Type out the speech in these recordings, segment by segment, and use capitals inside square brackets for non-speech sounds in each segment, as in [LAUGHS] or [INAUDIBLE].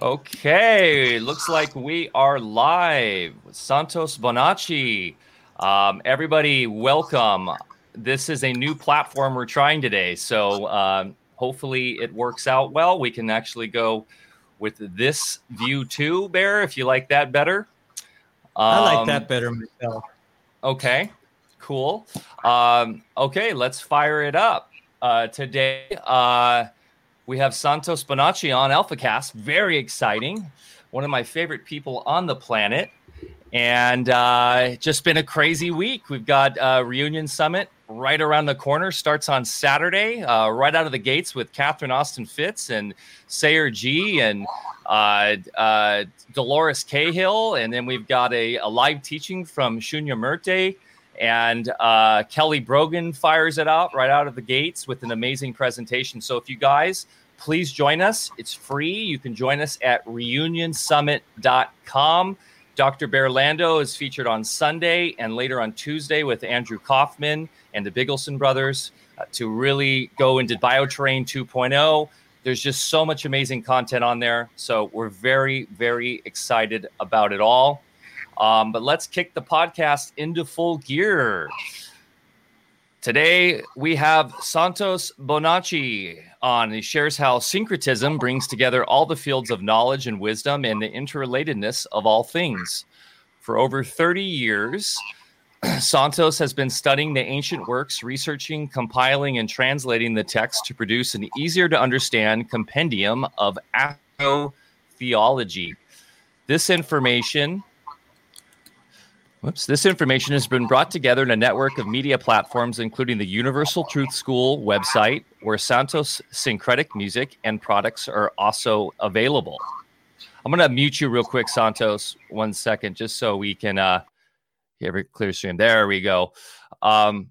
Okay, looks like we are live. Santos Bonacci. Um, everybody, welcome. This is a new platform we're trying today. So um, hopefully it works out well. We can actually go with this view too, Bear, if you like that better. Um, I like that um, better myself. Okay, cool. Um, okay, let's fire it up. Uh, today, uh, we have Santos Bonacci on AlphaCast. Very exciting. One of my favorite people on the planet. And uh, just been a crazy week. We've got uh, Reunion Summit right around the corner. Starts on Saturday, uh, right out of the gates with Catherine Austin Fitts and Sayer Ji and uh, uh, Dolores Cahill. And then we've got a, a live teaching from Shunya Murthy and uh, Kelly Brogan fires it out right out of the gates with an amazing presentation. So if you guys please join us, it's free. You can join us at reunionsummit.com. Dr. Bear Lando is featured on Sunday and later on Tuesday with Andrew Kaufman and the Biggleson brothers uh, to really go into Bioterrain 2.0. There's just so much amazing content on there. So we're very, very excited about it all. Um, but let's kick the podcast into full gear. Today we have Santos Bonacci on. He shares how syncretism brings together all the fields of knowledge and wisdom and the interrelatedness of all things. For over 30 years, [CLEARS THROAT] Santos has been studying the ancient works, researching, compiling, and translating the text to produce an easier to understand compendium of astrotheology. This information Whoops. This information has been brought together in a network of media platforms, including the Universal Truth School website, where Santos syncretic music and products are also available. I'm going to mute you real quick, Santos, one second, just so we can uh, a clear stream. There we go. Um,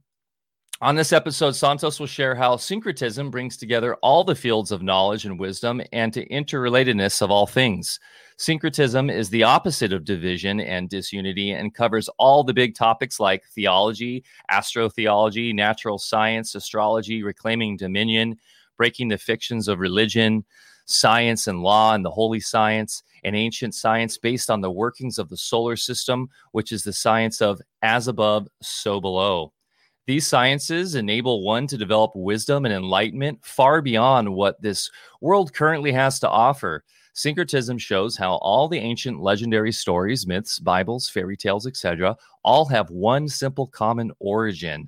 on this episode, Santos will share how syncretism brings together all the fields of knowledge and wisdom and to interrelatedness of all things. Syncretism is the opposite of division and disunity and covers all the big topics like theology, astrotheology, natural science, astrology, reclaiming dominion, breaking the fictions of religion, science and law and the holy science, and ancient science based on the workings of the solar system, which is the science of as above, so below. These sciences enable one to develop wisdom and enlightenment far beyond what this world currently has to offer. Syncretism shows how all the ancient legendary stories, myths, Bibles, fairy tales, etc., all have one simple common origin.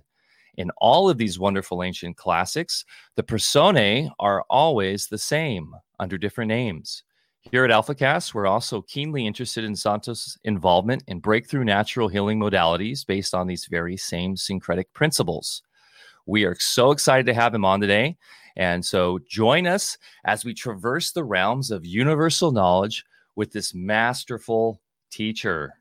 In all of these wonderful ancient classics, the personae are always the same under different names. Here at AlphaCast, we're also keenly interested in Santos' involvement in breakthrough natural healing modalities based on these very same syncretic principles. We are so excited to have him on today. And so join us as we traverse the realms of universal knowledge with this masterful teacher.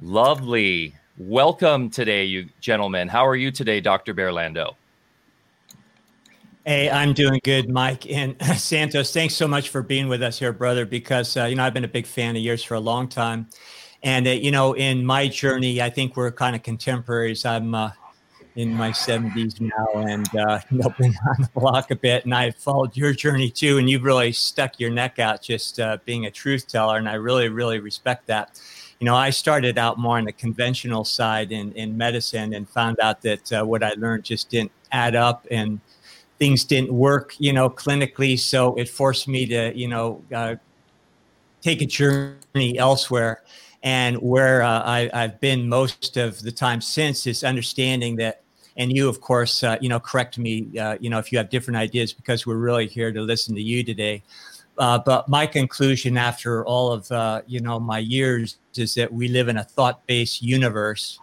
Lovely. Welcome today, you gentlemen. How are you today, Dr. Berlando? Hey, I'm doing good, Mike and [LAUGHS] Santos. Thanks so much for being with us here, brother. Because uh, you know I've been a big fan of yours for a long time, and uh, you know in my journey, I think we're kind of contemporaries. I'm uh, in my 70s now, and uh, you know been on the block a bit, and I've followed your journey too, and you've really stuck your neck out, just uh, being a truth teller, and I really, really respect that. You know, I started out more on the conventional side in in medicine, and found out that uh, what I learned just didn't add up, and things didn't work, you know, clinically. So it forced me to, you know, uh, take a journey elsewhere. And where uh, I, have been most of the time since is understanding that, and you, of course, uh, you know, correct me, uh, you know, if you have different ideas, because we're really here to listen to you today. Uh, but my conclusion after all of, uh, you know, my years is that we live in a thought-based universe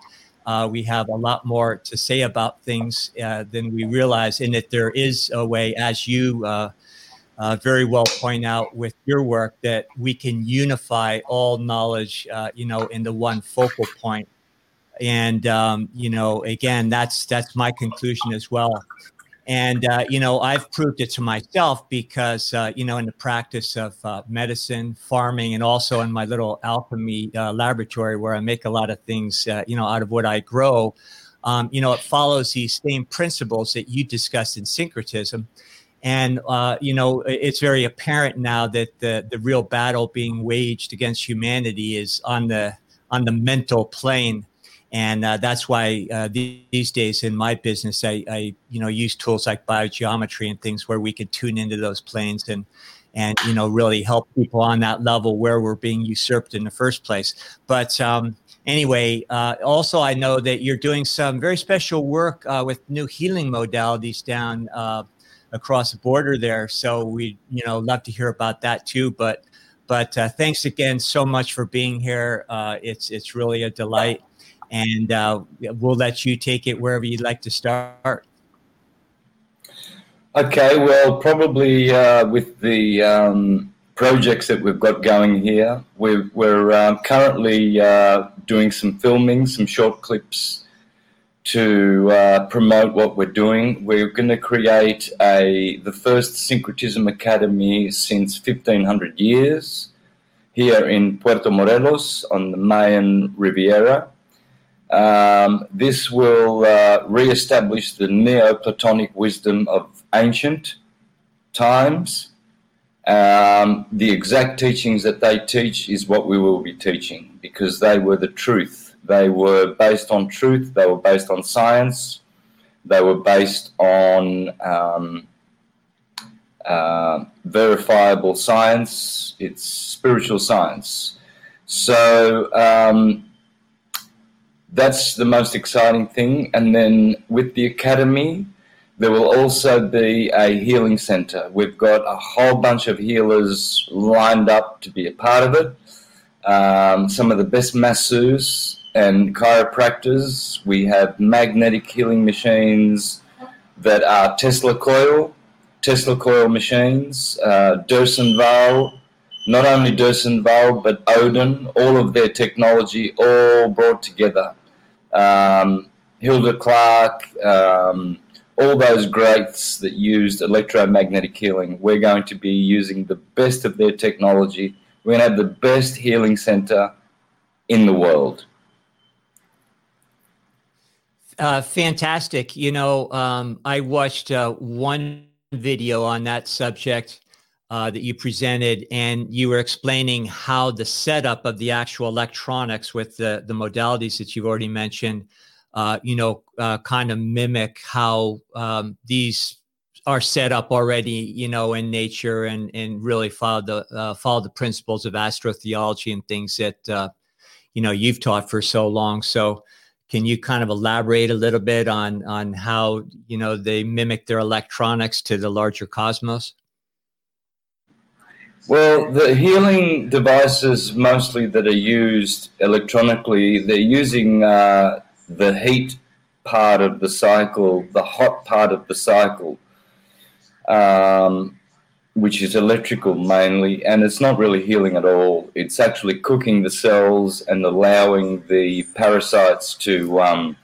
uh, we have a lot more to say about things than we realize, and that there is a way, as you uh, very well point out with your work, that we can unify all knowledge, uh, you know, into one focal point. And um, you know, again, that's that's my conclusion as well. And, uh, you know, I've proved it to myself because, uh, you know, in the practice of uh, medicine, farming, and also in my little alchemy uh, laboratory where I make a lot of things, you know, out of what I grow, um, you know, it follows these same principles that you discussed in syncretism. And uh, you know, it's very apparent now that the the real battle being waged against humanity is on the on the mental plane. And uh, that's why uh, these days in my business I, I, you know use tools like biogeometry and things where we could tune into those planes and and you know really help people on that level where we're being usurped in the first place. But um, anyway uh, also i know that you're doing some very special work uh, with new healing modalities down uh, across the border there. So we you know love to hear about that too. But but uh, thanks again so much for being here. It's it's really a delight. And uh, we'll let you take it wherever you'd like to start. Okay, well, probably uh, with the um, projects that we've got going here, we're, we're um, currently uh, doing some filming, some short clips to uh, promote what we're doing. We're going to create a the first syncretism academy since 1500 years here in Puerto Morelos on the Mayan Riviera. Um, this will uh, re-establish the Neoplatonic wisdom of ancient times. Um, the exact teachings that they teach is what we will be teaching because they were the truth. They were based on truth. They were based on science. They were based on um, uh, verifiable science. It's spiritual science. So um, that's the most exciting thing. And then with the academy, there will also be a healing center. We've got a whole bunch of healers lined up to be a part of it. Um, some of the best masseurs and chiropractors. We have magnetic healing machines that are Tesla coil, Tesla coil machines, uh, Val, not only Val, but Oudin, all of their technology all brought together um, Hulda Clark, um, all those greats that used electromagnetic healing. We're going to be using the best of their technology. We're going to have the best healing center in the world. Uh, fantastic. You know, um, I watched uh, one video on that subject uh, that you presented, and you were explaining how the setup of the actual electronics with the, the modalities that you've already mentioned, uh, you know, uh, kind of mimic how um, these are set up already, you know, in nature, and and really follow the uh, follow the principles of astrotheology and things that you know you've taught for so long. So can you kind of elaborate a little bit on on how you know they mimic their electronics to the larger cosmos? Well, the healing devices mostly that are used electronically, they're using uh, the heat part of the cycle, the hot part of the cycle, um, which is electrical mainly, and it's not really healing at all. It's actually cooking the cells and allowing the parasites to. Um,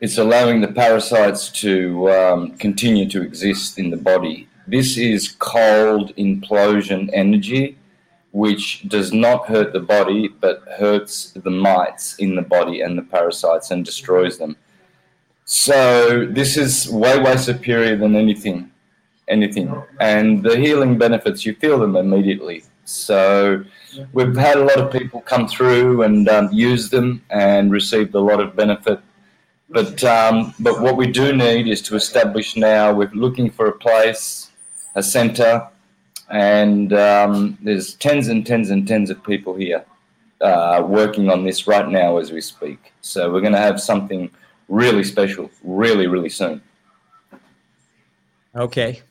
it's allowing the parasites to um, continue to exist in the body this is cold implosion energy, which does not hurt the body but hurts the mites in the body and the parasites and destroys them. So this is way, way superior than anything, anything. And the healing benefits, you feel them immediately. So we've had a lot of people come through and um, use them and received a lot of benefit. But um, but what we do need is to establish now. We're looking for a place a center, and um, there's tens and tens and tens of people here uh, working on this right now as we speak. So we're going to have something really special, really, really soon. Okay.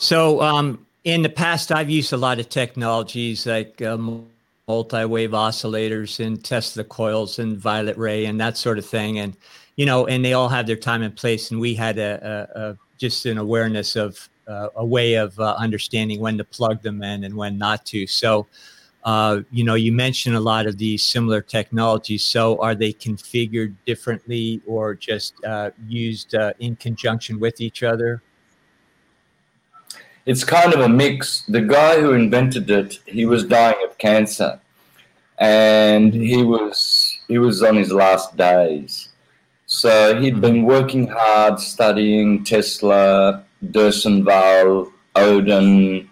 So um, in the past, I've used a lot of technologies like um, multi-wave oscillators and Tesla coils and violet ray and that sort of thing, and you know, and they all have their time and place. And we had a, a, a just an awareness of uh, a way of uh, understanding when to plug them in and when not to. So, uh, you know, you mentioned a lot of these similar technologies. So, are they configured differently or just uh, used uh, in conjunction with each other? It's kind of a mix. The guy who invented it, he was dying of cancer, and he was he was on his last days. So he'd been working hard, studying Tesla, d'Arsonval, Oudin.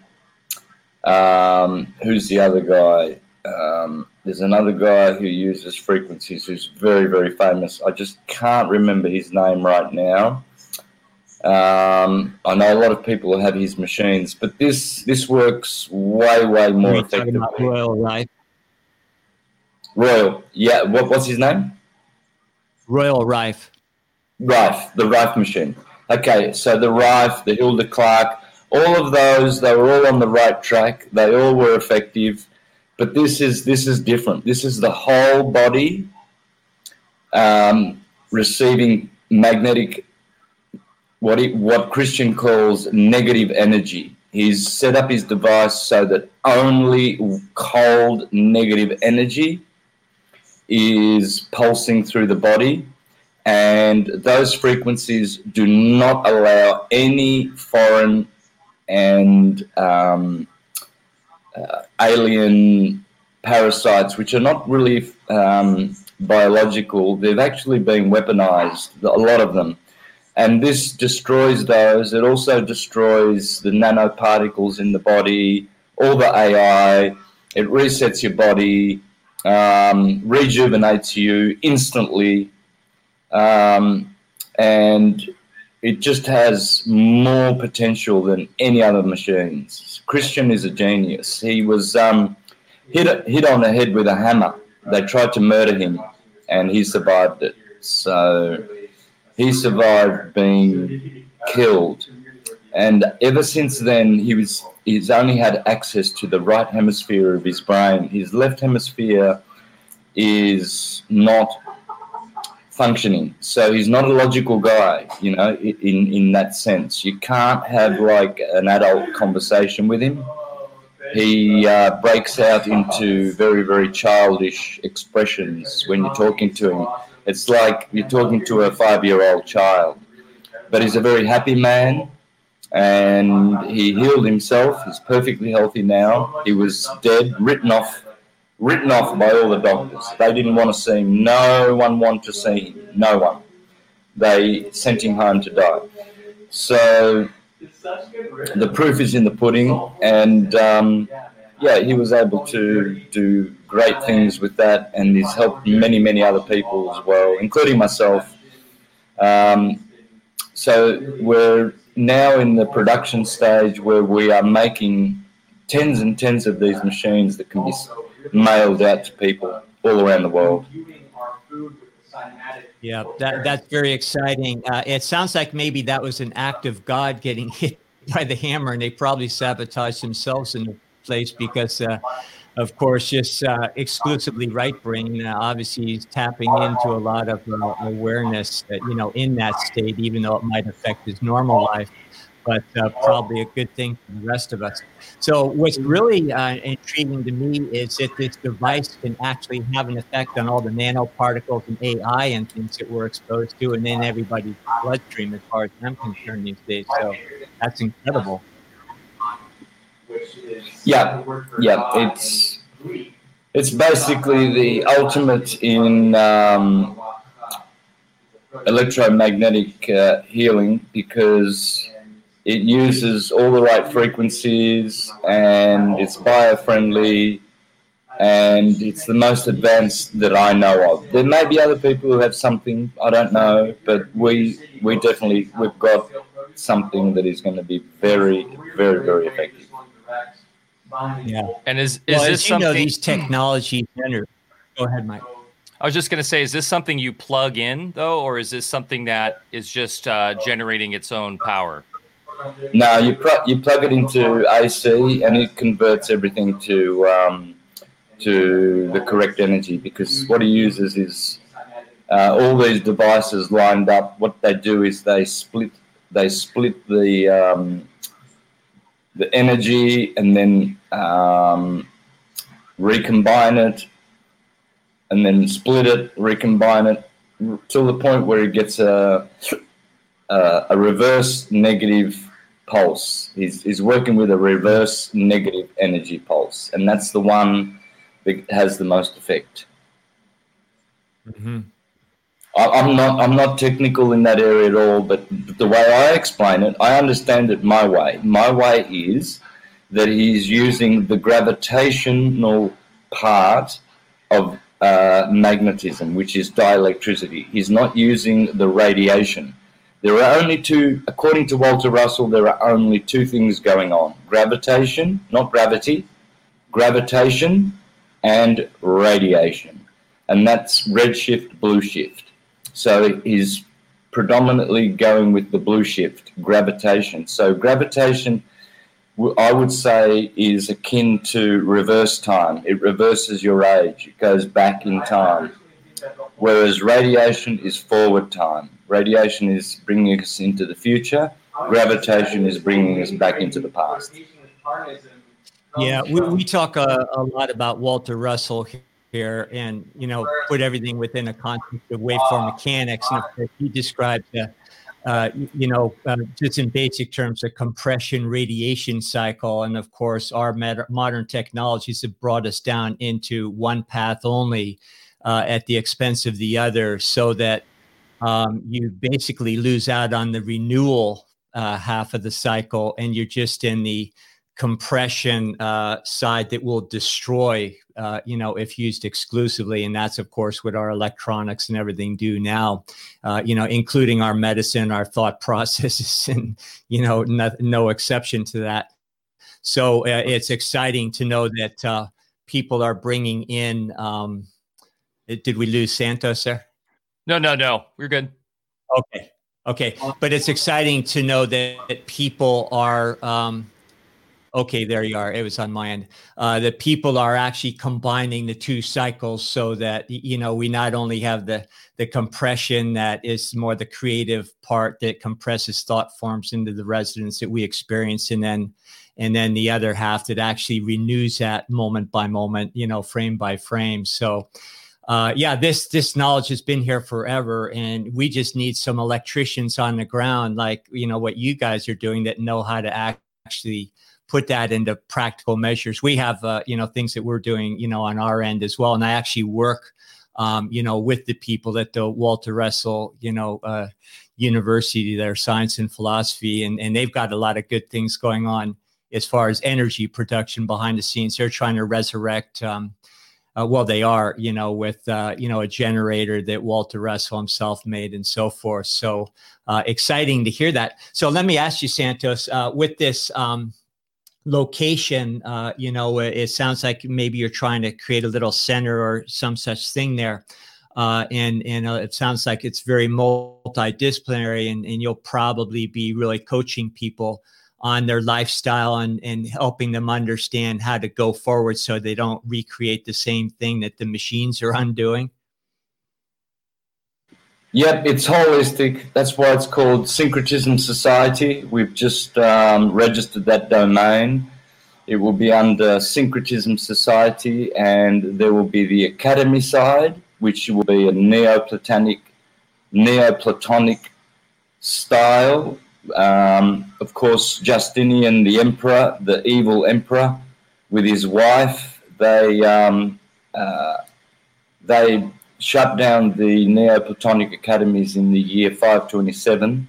Um, who's the other guy? Um, there's another guy who uses frequencies who's very, very famous. I just can't remember his name right now. Um, I know a lot of people have his machines, but this this works way, way more effectively. Royal, right? Royal, yeah. What, what's his name? Royal Rife. Rife, the Rife machine. Okay, so the Rife, the Hulda Clark, all of those, they were all on the right track. They all were effective, but this is this is different. This is the whole body um, receiving magnetic what he, what Christian calls negative energy. He's set up his device so that only cold negative energy is pulsing through the body, and those frequencies do not allow any foreign and um, uh, alien parasites, which are not really um, biological. They've actually been weaponized, a lot of them and this destroys those. It also destroys the nanoparticles in the body, all the AI. It resets your body, um, rejuvenates you instantly, um, and it just has more potential than any other machines. Christian is a genius. He was um, hit hit on the head with a hammer. They tried to murder him, and he survived it. So he survived being killed. And ever since then, he was he's only had access to the right hemisphere of his brain. His left hemisphere is not functioning. So he's not a logical guy, you know, in, in that sense. You can't have like an adult conversation with him. He uh, breaks out into very, very childish expressions when you're talking to him it's like you're talking to a five year old child. But he's a very happy man and he healed himself. He's perfectly healthy now. He was dead, written off, written off by all the doctors. They didn't want to see him. No one wanted to see him. No one. They sent him home to die. So the proof is in the pudding, and um, yeah, he was able to do great things with that, and he's helped many, many other people as well, including myself. Um, so we're now in the production stage where we are making tens and tens of these machines that can be mailed out to people all around the world. Yeah, that, that's very exciting. Uh, it sounds like maybe that was an act of God getting [LAUGHS] hit by the hammer, and they probably sabotaged themselves in the place because, uh, of course, just uh, exclusively right brain uh, obviously is tapping into a lot of uh, awareness, that, you know, in that state, even though it might affect his normal life. But uh, probably a good thing for the rest of us. So, what's really uh, intriguing to me is that this device can actually have an effect on all the nanoparticles and AI and things that we're exposed to, and then everybody's bloodstream, as far as I'm concerned these days. So, that's incredible. Yeah, yeah, it's it's basically the ultimate in um, electromagnetic uh, healing because it uses all the right frequencies and it's bio-friendly and it's the most advanced that I know of. There may be other people who have something I don't know, but we we definitely we've got something that is going to be very very very effective. Yeah. And is is well, this something? You know, these technology centers. Go ahead, Mike. I was just going to say, is this something you plug in though, or is this something that is just uh, generating its own power? No, you pl- you plug it into AC and it converts everything to um, to the correct energy because what it uses is uh, all these devices lined up. What they do is they split they split the um, the energy and then um, recombine it and then split it, recombine it till the point where it gets a, a, a reverse negative pulse. He's, he's working with a reverse negative energy pulse, and that's the one that has the most effect. Mm-hmm. I'm not I'm not technical in that area at all, but the way I explain it, I understand it my way. My way is that he's using the gravitational part of uh, magnetism, which is dielectricity. He's not using the radiation. There are only two, according to Walter Russell, there are only two things going on gravitation, not gravity, gravitation and radiation. And that's redshift, blue shift. So he's predominantly going with the blue shift, gravitation. So gravitation I would say is akin to reverse time. It reverses your age. It goes back in time. Whereas radiation is forward time. Radiation is bringing us into the future. Gravitation is bringing us back into the past. Yeah, we, we talk a, a lot about Walter Russell here and, you know, put everything within a context of waveform mechanics. And he described uh, uh, you know, uh, just in basic terms, a compression radiation cycle. And of course, our modern technologies have brought us down into one path only uh, at the expense of the other, so that um, you basically lose out on the renewal uh, half of the cycle and you're just in the compression uh, side that will destroy, uh, you know, if used exclusively. And that's, of course, what our electronics and everything do now, uh, you know, including our medicine, our thought [LAUGHS] processes, and, you know, no, no exception to that. So uh, it's exciting to know that uh, people are bringing in. Um, did we lose Santos there? No, no, no. We're good. Okay. Okay. But it's exciting to know that, that people are. Um, Okay, there you are. It was on my end. Uh, the people are actually combining the two cycles so that you know we not only have the the compression that is more the creative part that compresses thought forms into the resonance that we experience, and then and then the other half that actually renews that moment by moment, you know, frame by frame. So. Uh, yeah, this this knowledge has been here forever, and we just need some electricians on the ground, like you know what you guys are doing, that know how to act, actually put that into practical measures. We have, uh, you know, things that we're doing, you know, on our end as well. And I actually work, um, you know, with the people at the Walter Russell, you know, uh, University, their science and philosophy, and, and they've got a lot of good things going on as far as energy production behind the scenes. They're trying to resurrect. Um, uh, well, they are, you know, with uh, you know a generator that Walter Russell himself made and so forth. So uh, exciting to hear that. So let me ask you, Santos, uh, with this um, location, uh, you know, it sounds like maybe you're trying to create a little center or some such thing there. Uh, and and uh, it sounds like it's very multidisciplinary, and, and you'll probably be really coaching people on their lifestyle and, and helping them understand how to go forward so they don't recreate the same thing that the machines are [LAUGHS] undoing. Yep, it's holistic. That's why it's called Syncretism Society. We've just um, registered that domain. It will be under Syncretism Society, and there will be the Academy side, which will be a Neoplatonic, Neoplatonic style. Um, of course, Justinian, the emperor, the evil emperor, with his wife, they um, uh, they shut down the Neoplatonic academies in the year 527.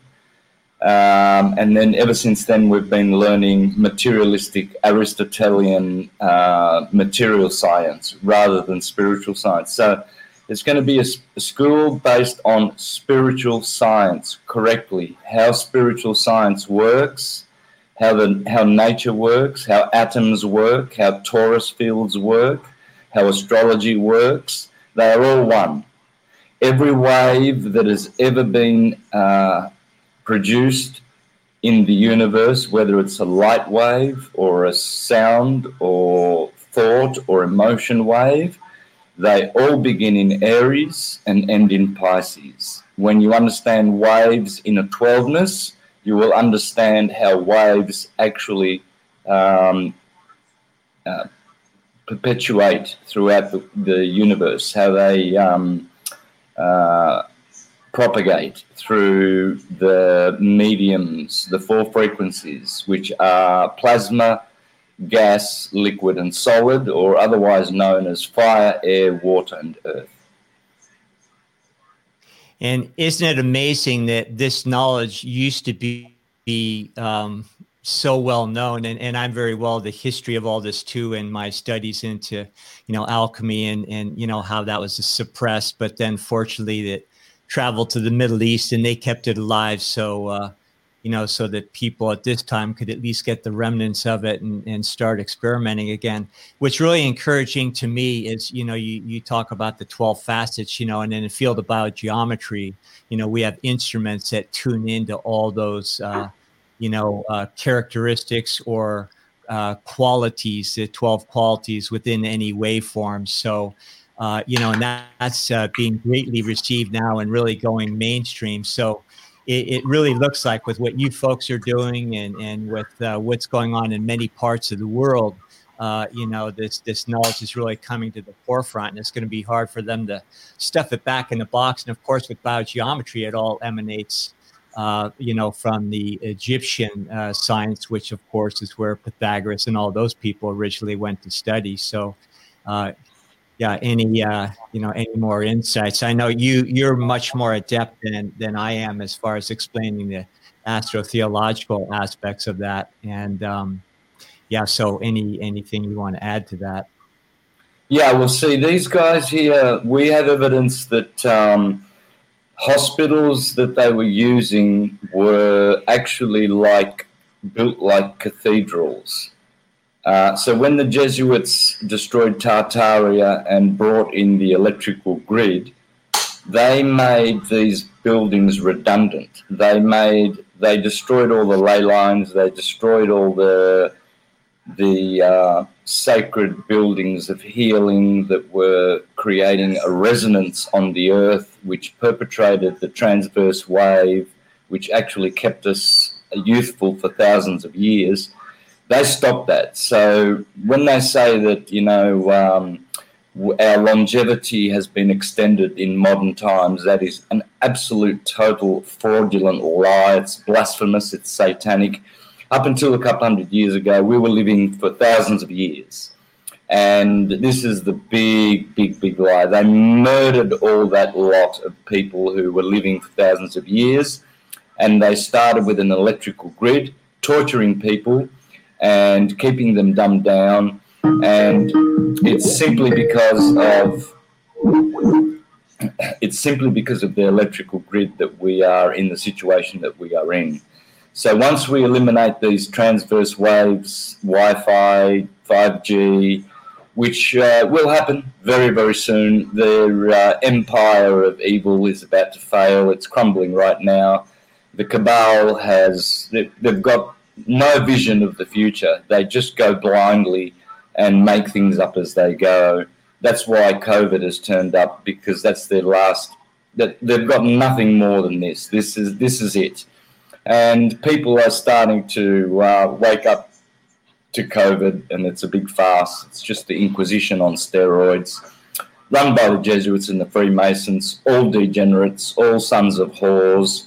Um, and then ever since then, we've been learning materialistic Aristotelian uh, material science rather than spiritual science. So it's going to be a, a, school based on spiritual science correctly, how spiritual science works, how the how nature works, how atoms work, how torus fields work, how astrology works, they are all one. Every wave that has ever been uh, produced in the universe, whether it's a light wave or a sound or thought or emotion wave, they all begin in Aries and end in Pisces. When you understand waves in a 12ness, you will understand how waves actually um, uh, perpetuate throughout the, the universe, how they um, uh, propagate through the mediums, the four frequencies, which are plasma, gas, liquid, and solid, or otherwise known as fire, air, water, and earth. And isn't it amazing that this knowledge used to be, be um, so well known and, and i'm very well the history of all this too and my studies into you know alchemy and and you know how that was suppressed but then fortunately it traveled to the middle east and they kept it alive. So uh, you know so that people at this time could at least get the remnants of it and, and start experimenting again. What's really encouraging to me is you know you, you talk about the 12 facets you know and in the field of biogeometry you know we have instruments that tune into all those uh, you know, uh, characteristics or uh, qualities, the 12 qualities within any waveform. So, uh, you know, and that, that's uh, being greatly received now and really going mainstream. So, it, it, really looks like with what you folks are doing and, and with uh, what's going on in many parts of the world, uh, you know, this this knowledge is really coming to the forefront, and it's going to be hard for them to stuff it back in the box. And of course, with biogeometry, it all emanates uh, you know, from the Egyptian uh, science, which of course is where Pythagoras and all those people originally went to study. So, uh, yeah, any uh, you know any more insights? I know you you're much more adept than than I am as far as explaining the astrotheological aspects of that. And um, yeah, so any anything you want to add to that? Yeah, well, see, these guys here, we have evidence that. Um, hospitals that they were using were actually like built like cathedrals. Uh, so when the Jesuits destroyed Tartaria and brought in the electrical grid, they made these buildings redundant. They made they destroyed all the ley lines. They destroyed all the the uh, sacred buildings of healing that were creating a resonance on the earth, which perpetrated the transverse wave, which actually kept us youthful for thousands of years. They stopped that. So when they say that, you know, um, our longevity has been extended in modern times, that is an absolute total fraudulent lie. It's blasphemous, it's satanic up until a couple hundred years ago, we were living for thousands of years. And this is the big, big, big lie. They murdered all that lot of people who were living for thousands of years. And they started with an electrical grid, torturing people and keeping them dumbed down. And it's simply because of it's simply because of the electrical grid that we are in the situation that we are in. So once we eliminate these transverse waves, Wi-Fi, 5G, which uh, will happen very, very soon, their uh, empire of evil is about to fail. It's crumbling right now. The cabal has, they've got no vision of the future. They just go blindly and make things up as they go. That's why COVID has turned up because that's their last. That they've got nothing more than this. This is this is it and people are starting to uh, wake up to COVID, and it's a big farce. It's just the Inquisition on steroids, run by the Jesuits and the Freemasons, all degenerates, all sons of whores.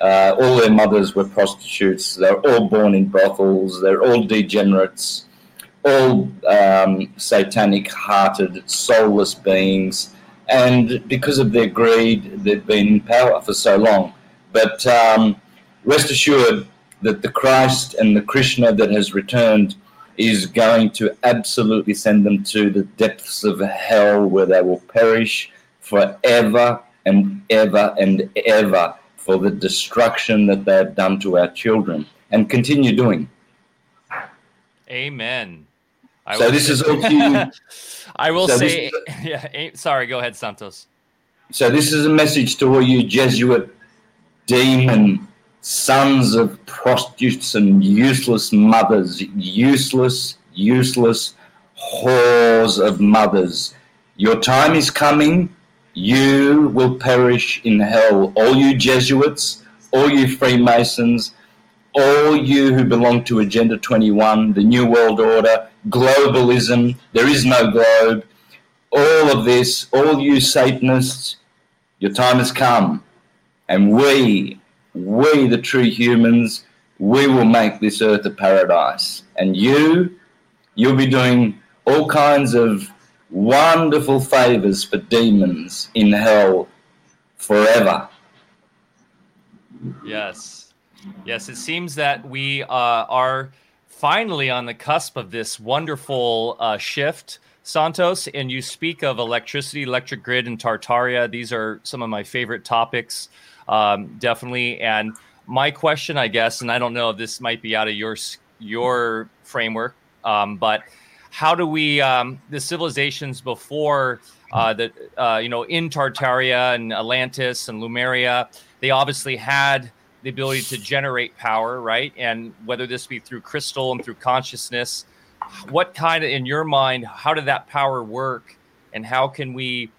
Uh, all their mothers were prostitutes. They're all born in brothels. They're all degenerates, all um, satanic hearted, soulless beings. And because of their greed, they've been in power for so long. But um, rest assured that the Christ and the Krishna that has returned is going to absolutely send them to the depths of hell where they will perish forever and ever and ever for the destruction that they have done to our children and continue doing. Amen. I so [LAUGHS] this say, is all to you. I will so say, yeah. Sorry, go ahead, Santos. So this is a message to all you Jesuit demon sons of prostitutes and useless mothers, useless, useless whores of mothers. Your time is coming. You will perish in hell. All you Jesuits, all you Freemasons, all you who belong to Agenda 21, the New World Order, globalism, there is no globe, all of this, all you Satanists, your time has come. And we we, the true humans, we will make this earth a paradise. And you, you'll be doing all kinds of wonderful favors for demons in hell forever. Yes. Yes, it seems that we uh, are finally on the cusp of this wonderful uh, shift, Santos. And you speak of electricity, electric grid, and Tartaria. These are some of my favorite topics, um, definitely. And my question, I guess, and I don't know if this might be out of your your framework, um, but how do we um, the civilizations before uh, that uh, you know in Tartaria and Atlantis and Lemuria, they obviously had the ability to generate power, right? And whether this be through crystal and through consciousness, what kind of in your mind, how did that power work, and how can we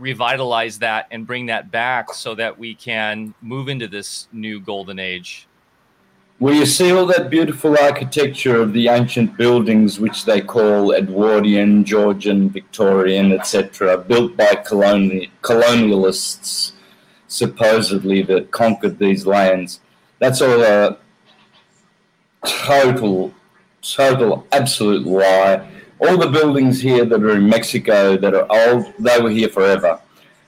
revitalize that and bring that back so that we can move into this new golden age? Well, you see all that beautiful architecture of the ancient buildings, which they call Edwardian, Georgian, Victorian, etc., built by coloni- colonialists, supposedly, that conquered these lands. That's all a total, total, absolute lie. All the buildings here that are in Mexico that are old, they were here forever.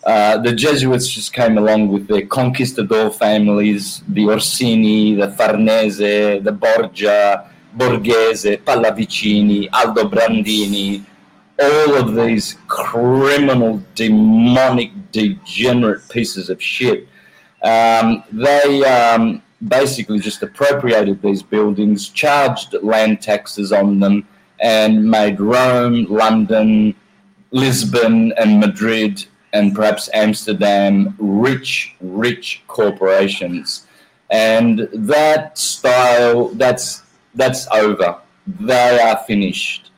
Uh, the Jesuits just came along with their conquistador families, the Orsini, the Farnese, the Borgia, Borghese, Pallavicini, Aldobrandini, all of these criminal, demonic, degenerate pieces of shit. Um, they um, basically just appropriated these buildings, charged land taxes on them, and made Rome, London, Lisbon, and Madrid and perhaps Amsterdam rich, rich corporations. And that style, that's that's over. They are finished.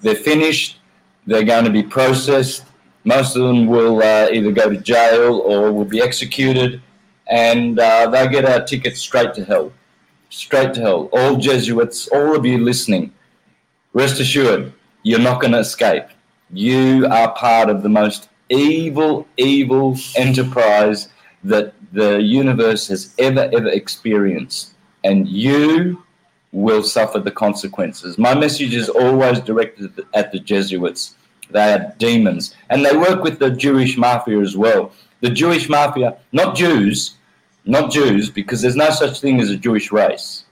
They're finished. They're going to be processed. Most of them will uh, either go to jail or will be executed, and uh, they get a ticket straight to hell. Straight to hell. All Jesuits, all of you listening, rest assured, you're not going to escape. You are part of the most evil, evil enterprise that the universe has ever, ever experienced. And you will suffer the consequences. My message is always directed at the Jesuits. They are demons. And they work with the Jewish mafia as well. The Jewish mafia, not Jews, not Jews, because there's no such thing as a Jewish race.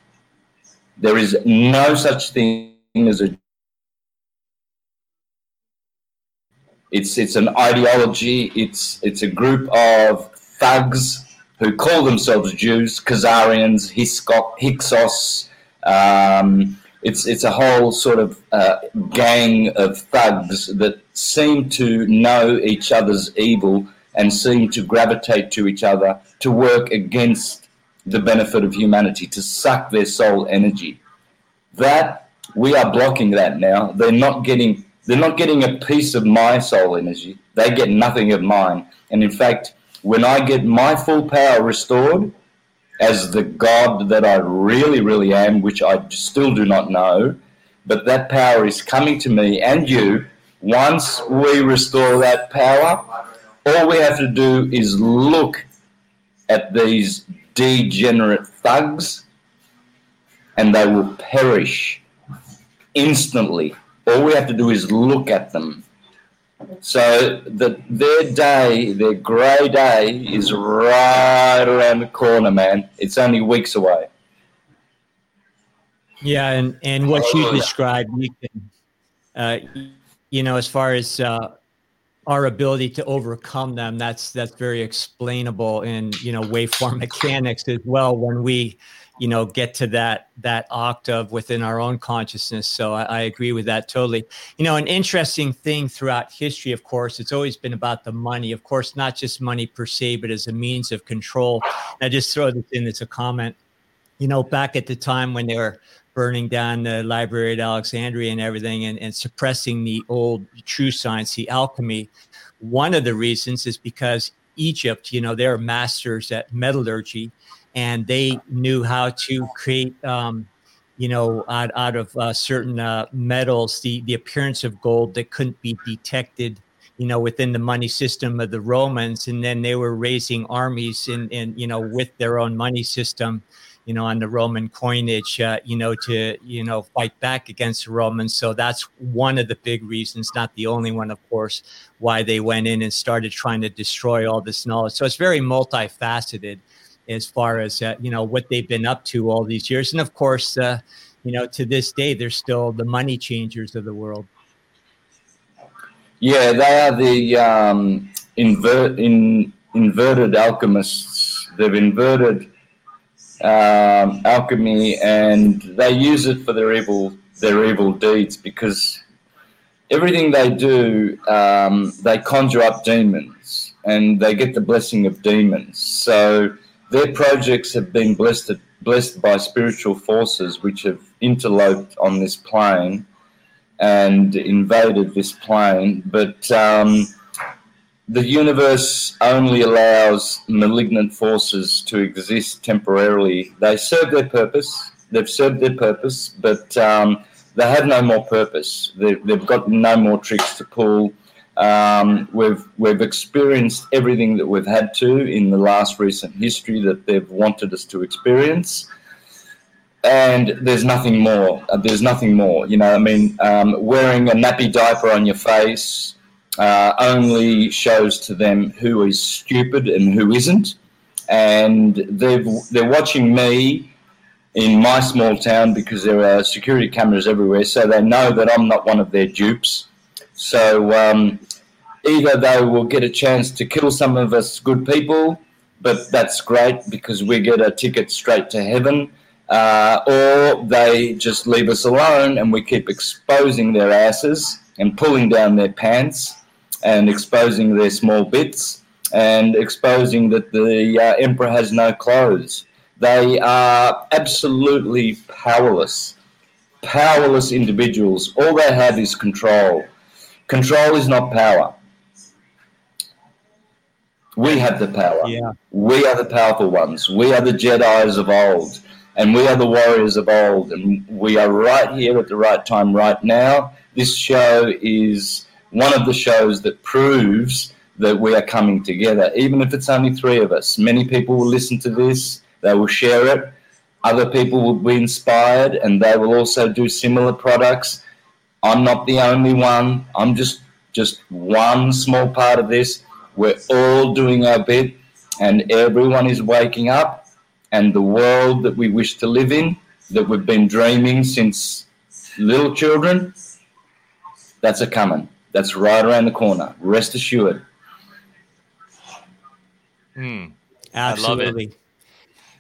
There is no such thing as a It's it's an ideology. It's it's a group of thugs who call themselves Jews, Khazarians, Hyksos. Um, it's it's a whole sort of uh, gang of thugs that seem to know each other's evil and seem to gravitate to each other to work against the benefit of humanity, to suck their soul energy. That we are blocking that now. They're not getting they're not getting a piece of my soul energy. They get nothing of mine. And in fact, when I get my full power restored as the God that I really, really am, which I still do not know, but that power is coming to me and you. Once we restore that power, all we have to do is look at these degenerate thugs and they will perish instantly all we have to do is look at them. So the, their day, their grey day, is right around the corner, man. It's only weeks away. Yeah, and and what you described, you can, uh, you know, as far as uh, our ability to overcome them, that's that's very explainable in you know waveform [LAUGHS] mechanics as well. When we you know get to that that octave within our own consciousness. So I, I, agree with that totally. You know an interesting thing throughout history of course it's always been about the money. Of course not just money per se but as a means of control. And i just throw this in as a comment. You know back at the time when they were burning down the library at alexandria and everything and, and suppressing the old true science the alchemy one of the reasons is because egypt you know they're masters at metallurgy and they knew how to create um, you know out, out of uh, certain uh, metals the, the appearance of gold that couldn't be detected you know within the money system of the romans and then they were raising armies and and you know with their own money system you know, on the Roman coinage, uh, you know, to, you know, fight back against the Romans. So that's one of the big reasons, not the only one, of course, why they went in and started trying to destroy all this knowledge. So it's very multifaceted as far as, uh, you know, what they've been up to all these years. And of course, uh, you know, to this day, they're still the money changers of the world. Yeah, they are the um, invert in inverted alchemists. They've inverted um, alchemy, and they use it for their evil their evil deeds because everything they do, um, they conjure up demons, and they get the blessing of demons. So their projects have been blessed blessed by spiritual forces which have interloped on this plane and invaded this plane, but um, the universe only allows malignant forces to exist temporarily. They serve their purpose. They've served their purpose, but um, they have no more purpose. They've, they've, got no more tricks to pull. Um, we've we've experienced everything that we've had to in the last recent history that they've wanted us to experience, and there's nothing more. There's nothing more. You know, I mean, um, wearing a nappy diaper on your face uh, only shows to them who is stupid and who isn't. And they've, they're watching me in my small town because there are security cameras everywhere, so they know that I'm not one of their dupes. So um, either they will get a chance to kill some of us good people, but that's great because we get a ticket straight to heaven. Uh, or they just leave us alone and we keep exposing their asses and pulling down their pants and exposing their small bits and exposing that the uh, emperor has no clothes. They are absolutely powerless, powerless individuals. All they have is control. Control is not power. We have the power. Yeah. We are the powerful ones. We are the Jedi's of old, and we are the warriors of old, and we are right here at the right time, right now. This show is one of the shows that proves that we are coming together, even if it's only three of us. Many people will listen to this, they will share it. Other people will be inspired and they will also do similar products. I'm not the only one. I'm just just one small part of this. We're all doing our bit and everyone is waking up and the world that we wish to live in that we've been dreaming since little children that's a coming that's right around the corner. Rest assured. Hmm. Absolutely.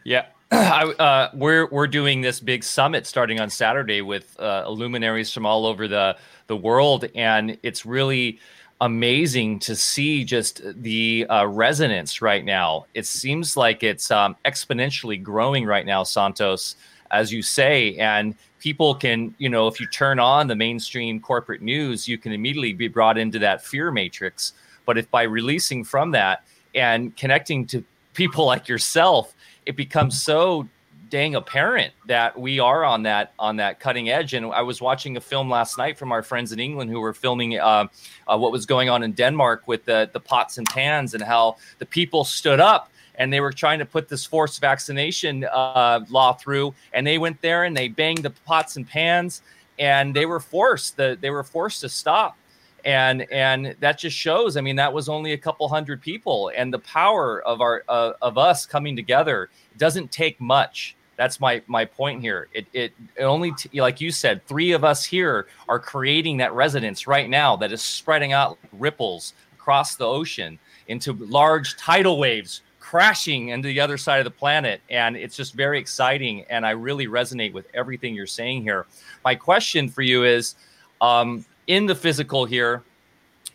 Yeah. [CLEARS THROAT] I, uh, we're we're doing this big summit starting on Saturday with uh, luminaries from all over the the world, and it's really amazing to see just the uh, resonance right now. It seems like it's um, exponentially growing right now, Santos, as you say, and people can, you know, if you turn on the mainstream corporate news, you can immediately be brought into that fear matrix. But if by releasing from that and connecting to people like yourself, it becomes so dang apparent that we are on that on that cutting edge. And I was watching a film last night from our friends in England who were filming uh, uh, what was going on in Denmark with the the pots and pans and how the people stood up and they were trying to put this forced vaccination uh, law through, and they went there and they banged the pots and pans, and they were forced the, they were forced to stop, and and that just shows. I mean, that was only a couple hundred people, and the power of our uh, of us coming together doesn't take much. That's my my point here. It it, it only t- like you said, three of us here are creating that resonance right now that is spreading out ripples across the ocean into large tidal waves crashing into the other side of the planet. And it's just very exciting. And I really resonate with everything you're saying here. My question for you is um, in the physical here,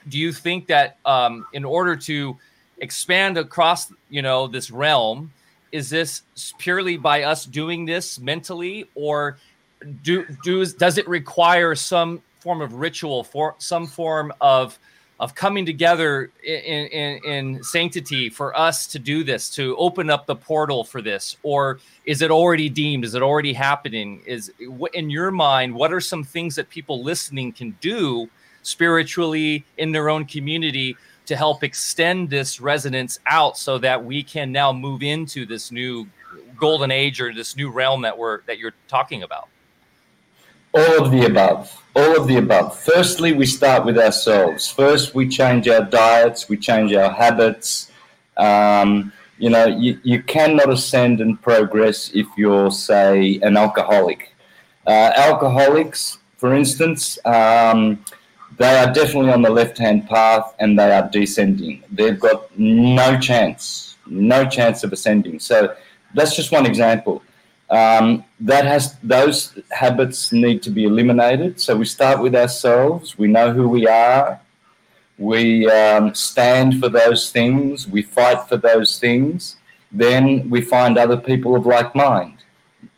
do you think that um, in order to expand across, you know, this realm, is this purely by us doing this mentally? Or do, do does it require some form of ritual for some form of of coming together in, in, in, sanctity for us to do this, to open up the portal for this? Or is it already deemed? Is it already happening? Is in your mind, what are some things that people listening can do spiritually in their own community to help extend this resonance out so that we can now move into this new golden age or this new realm that we're that you're talking about? All of the above. All of the above. Firstly, we start with ourselves. First, we change our diets, we change our habits. Um, you know, you, you cannot ascend and progress if you're, say, an alcoholic. Uh, alcoholics, for instance, um, they are definitely on the left hand path and they are descending. They've got no chance, no chance of ascending. So that's just one example. Um, that has those habits need to be eliminated. So we start with ourselves. We know who we are. We um, stand for those things. We fight for those things. Then we find other people of like mind.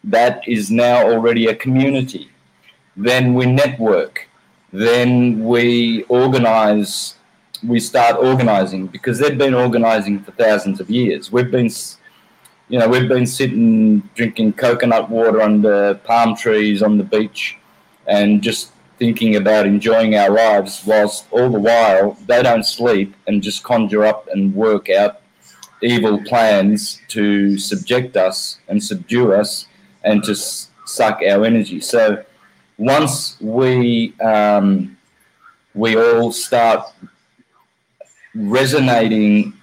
That is now already a community. Then we network. Then we organize. We start organizing because they've been organizing for thousands of years. We've been you know, we've been sitting drinking coconut water under palm trees on the beach and just thinking about enjoying our lives, whilst all the while they don't sleep and just conjure up and work out evil plans to subject us and subdue us and to suck our energy. So once we um, we all start resonating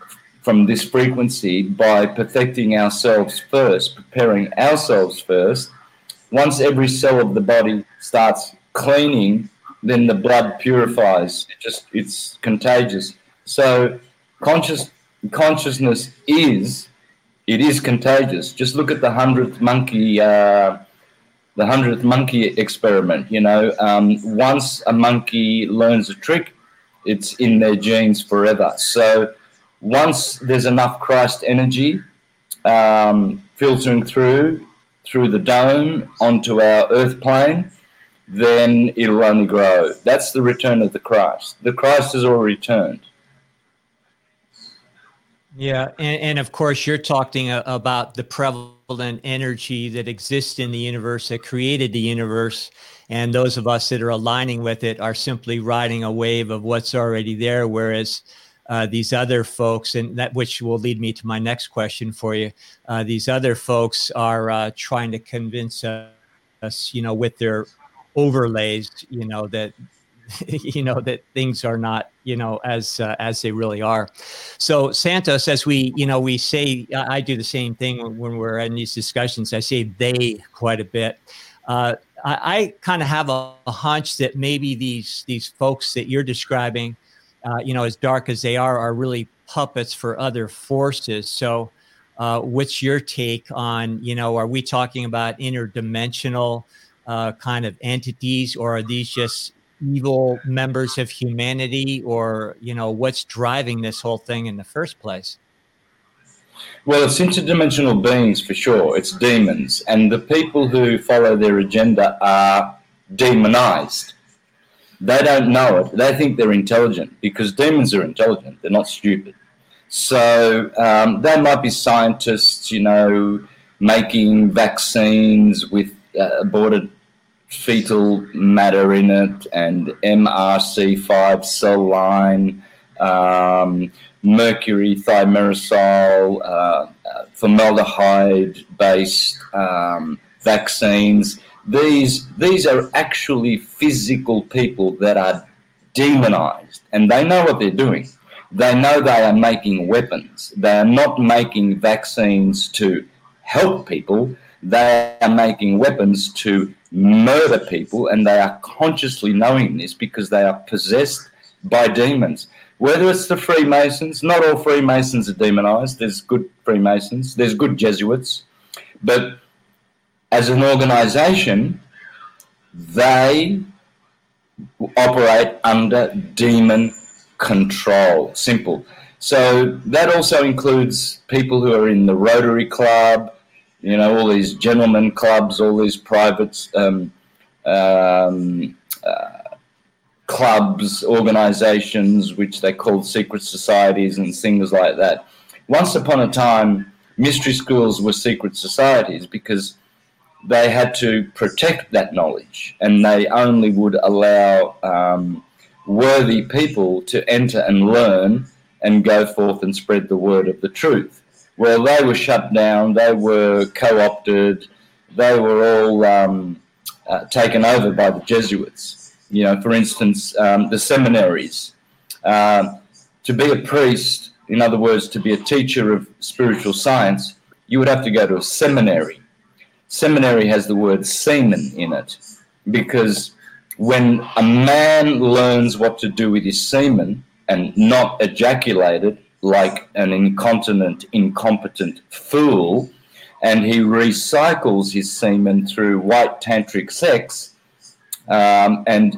from this frequency by perfecting ourselves first, preparing ourselves first. Once every cell of the body starts cleaning, then the blood purifies. It just it's contagious. So conscious consciousness is it is contagious. Just look at the hundredth monkey. Uh, the hundredth monkey experiment. You know, um, once a monkey learns a trick, it's in their genes forever. So once there's enough Christ energy um, filtering through through the dome onto our earth plane, then it'll only grow. That's the return of the Christ. The Christ has already returned. Yeah, and, and of course, you're talking about the prevalent energy that exists in the universe that created the universe. And those of us that are aligning with it are simply riding a wave of what's already there. Whereas uh, these other folks, and that which will lead me to my next question for you. Uh, these other folks are uh, trying to convince us, you know, with their overlays, you know, that [LAUGHS] you know that things are not you know as uh, as they really are. So santos as we you know we say i do the same thing when, when we're in these discussions. I say they quite a bit. Uh, i, I kind of have a, a, hunch that maybe these these folks that you're describing uh, you know, as dark as they are, are really puppets for other forces. So, uh, what's your take on, you know, are we talking about interdimensional uh, kind of entities, or are these just evil members of humanity, or you know, what's driving this whole thing in the first place? Well, it's interdimensional beings for sure. It's demons, and the people who follow their agenda are demonized. They don't know it. They think they're intelligent because demons are intelligent. They're not stupid. So um, they might be scientists, you know, making vaccines with uh, aborted fetal matter in it and MRC5 cell line, um, mercury thimerosal, uh, uh formaldehyde based um, vaccines these these are actually physical people that are demonized and they know what they're doing. They know they are making weapons. They are not making vaccines to help people. They are making weapons to murder people and they are consciously knowing this because they are possessed by demons. Whether it's the freemasons not all freemasons are demonized. There's good freemasons. There's good jesuits. But as an organization, they operate under demon control. Simple. So that also includes people who are in the Rotary Club, you know, all these gentlemen clubs, all these private um, um, uh, clubs, organizations, which they called secret societies and things like that. Once upon a time, mystery schools were secret societies because they had to protect that knowledge and they only would allow um, worthy people to enter and learn and go forth and spread the word of the truth. Well, they were shut down, they were co opted, they were all um, uh, taken over by the Jesuits. You know, for instance, um, the seminaries. Um, to be a priest, in other words, to be a teacher of spiritual science, you would have to go to a seminary. Seminary has the word semen in it because when a man learns what to do with his semen and not ejaculate it like an incontinent, incompetent fool, and he recycles his semen through white tantric sex um, and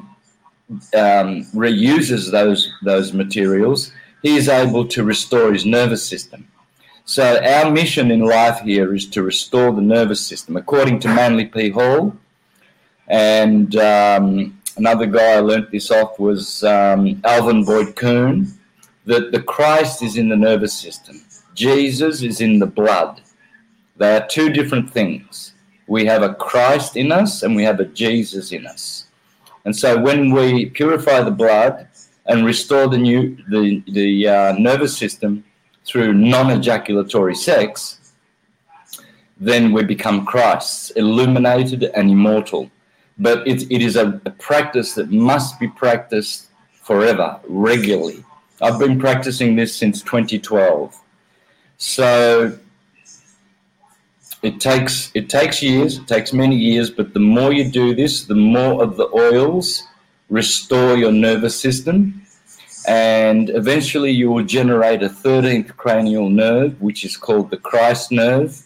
um, reuses those those materials, he is able to restore his nervous system. So our mission in life here is to restore the nervous system, according to Manly P. Hall. And um, another guy I learnt this off was um, Alvin Boyd Kuhn, that the Christ is in the nervous system. Jesus is in the blood. They are two different things. We have a Christ in us and we have a Jesus in us. And so when we purify the blood and restore the new the the uh, nervous system through non-ejaculatory sex, then we become Christs, illuminated and immortal. But it, it is a, a practice that must be practiced forever, regularly. I've been practicing this since 2012. So it takes it takes years, it takes many years, but the more you do this, the more of the oils restore your nervous system, and eventually you will generate a 13th cranial nerve, which is called the Christ nerve,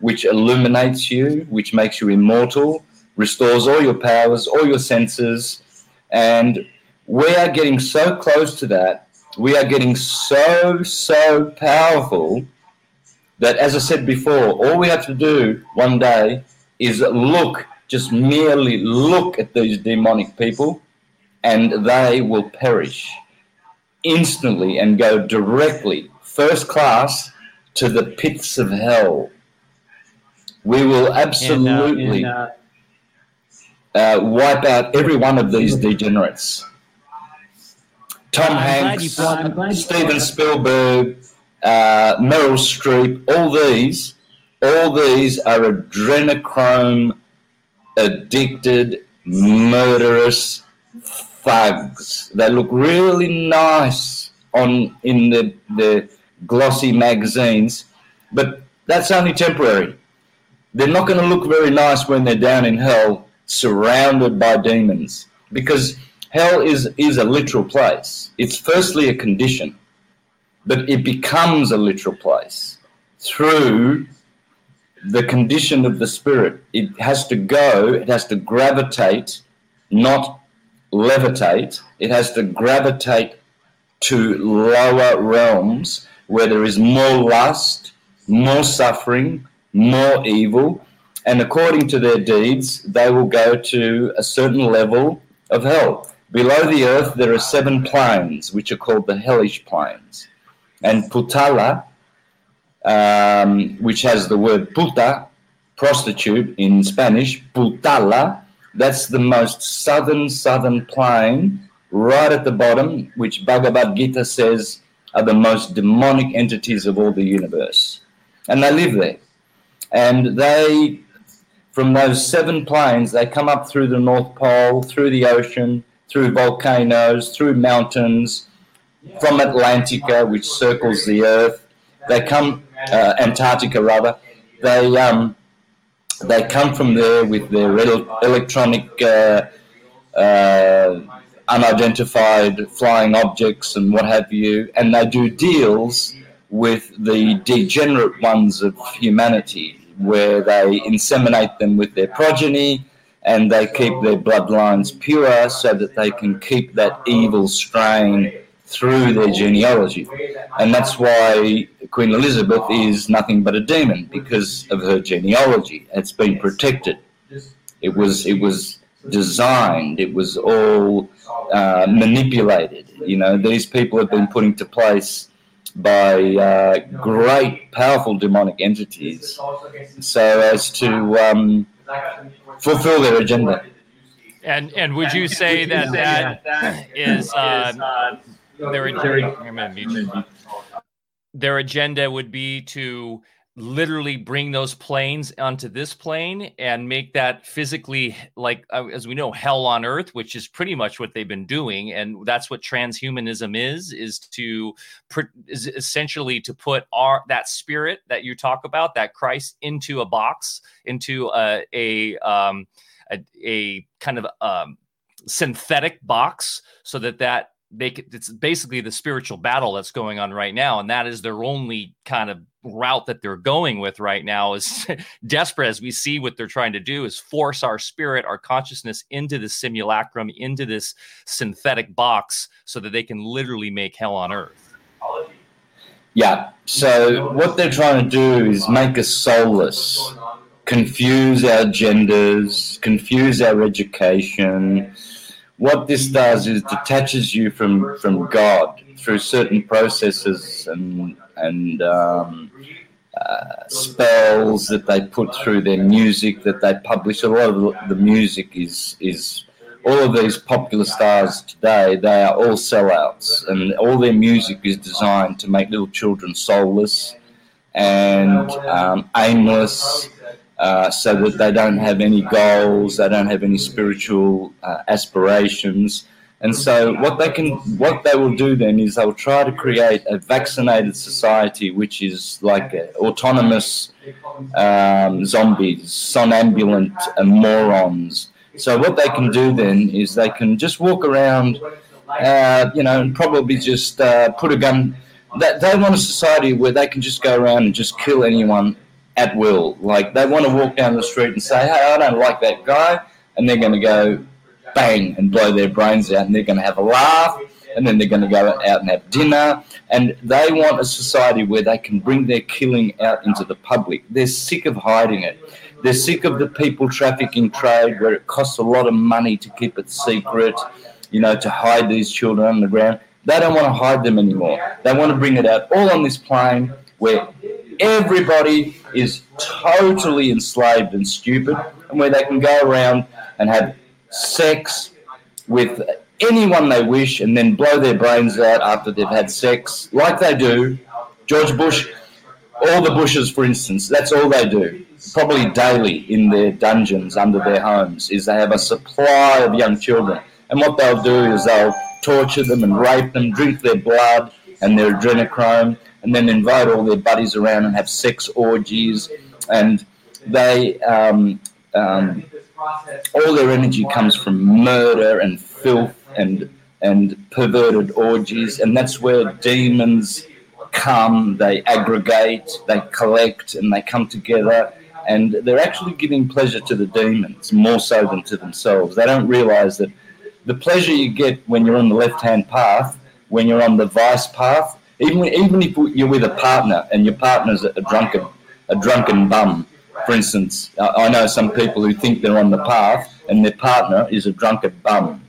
which illuminates you, which makes you immortal, restores all your powers, all your senses, and we are getting so close to that. We are getting so so powerful that, as I said before, all we have to do one day is look, just merely look at these demonic people, and they will perish instantly and go directly, first class, to the pits of hell. We will absolutely and, uh, and, uh, uh, wipe out every one of these degenerates. Tom Hanks, Steven Spielberg, uh, Meryl Streep, all these, all these are adrenochrome addicted, murderous thugs. They look really nice on in the the glossy magazines, but that's only temporary. They're not going to look very nice when they're down in hell, surrounded by demons, because hell is is a literal place. It's firstly a condition but it becomes a literal place through the condition of the spirit. It has to go, it has to gravitate, not levitate. It has to gravitate to lower realms where there is more lust, more suffering, more evil. And according to their deeds, they will go to a certain level of hell. Below the earth, there are seven planes, which are called the hellish planes and putala, um, which has the word puta, prostitute in Spanish, putala, that's the most southern, southern plain, right at the bottom, which Bhagavad Gita says are the most demonic entities of all the universe. And they live there. And they, from those seven plains, they come up through the North Pole, through the ocean, through volcanoes, through mountains, from Atlantica, which circles the Earth. They come, uh, Antarctica rather. They um, they come from there with their electronic uh, uh, unidentified flying objects and what have you, and they do deals with the degenerate ones of humanity, where they inseminate them with their progeny and they keep their bloodlines pure so that they can keep that evil strain through their genealogy. And that's why Queen Elizabeth is nothing but a demon because of her genealogy. It's been protected. It was it was designed. It was all uh, manipulated. You know, these people have been put into place by uh, great, powerful demonic entities, so as to um, fulfill their agenda. And and would you say that that is uh, they're, they're, I'm going to mute you. their agenda would be to literally bring those planes onto this plane and make that physically like uh, as we know hell on earth which is pretty much what they've been doing and that's what transhumanism is is to is essentially to put our that spirit that you talk about that christ into a box into a a um a, a kind of um synthetic box so that that they it's basically the spiritual battle that's going on right now and that is their only kind of route that they're going with right now is [LAUGHS] desperate as we see what they're trying to do is force our spirit our consciousness into the simulacrum into this synthetic box so that they can literally make hell on earth. Yeah so what they're trying to do is make us soulless confuse our genders confuse our education what this does is detaches you from from God through certain processes and and um, uh, spells that they put through their music that they publish. A lot of the music is is all of these popular stars today. They are all sellouts, and all their music is designed to make little children soulless and um, aimless uh, so that they don't have any goals, they don't have any spiritual uh, aspirations. And so what they can, what they will do then is they'll try to create a vaccinated society, which is like autonomous um, zombies, somnambulant uh, morons. So what they can do then is they can just walk around, uh, you know, and probably just uh, put a gun. That they want a society where they can just go around and just kill anyone at will. Like they want to walk down the street and say, "Hey, I don't like that guy," and they're going to go bang and blow their brains out, and they're going to have a laugh, and then they're going to go out and have dinner. And they want a society where they can bring their killing out into the public. They're sick of hiding it. They're sick of the people trafficking trade where it costs a lot of money to keep it secret, you know, to hide these children underground. They don't want to hide them anymore. They want to bring it out all on this plane where everybody is totally enslaved and stupid, and where they can go around and have sex with anyone they wish and then blow their brains out after they've had sex, like they do. George Bush, all the Bushes, for instance, that's all they do. Probably daily in their dungeons under their homes, is they have a supply of young children. And what they'll do is they'll torture them and rape them, drink their blood and their adrenochrome, and then invite all their buddies around and have sex orgies. And they, um, um, all their energy comes from murder and filth and and perverted orgies, and that's where demons come. They aggregate, they collect, and they come together. And they're actually giving pleasure to the demons more so than to themselves. They don't realize that the pleasure you get when you're on the left hand path, when you're on the vice path, even even if you're with a partner and your partner's a drunken a drunken bum, for instance, I know some people who think they're on the path and their partner is a drunken bum.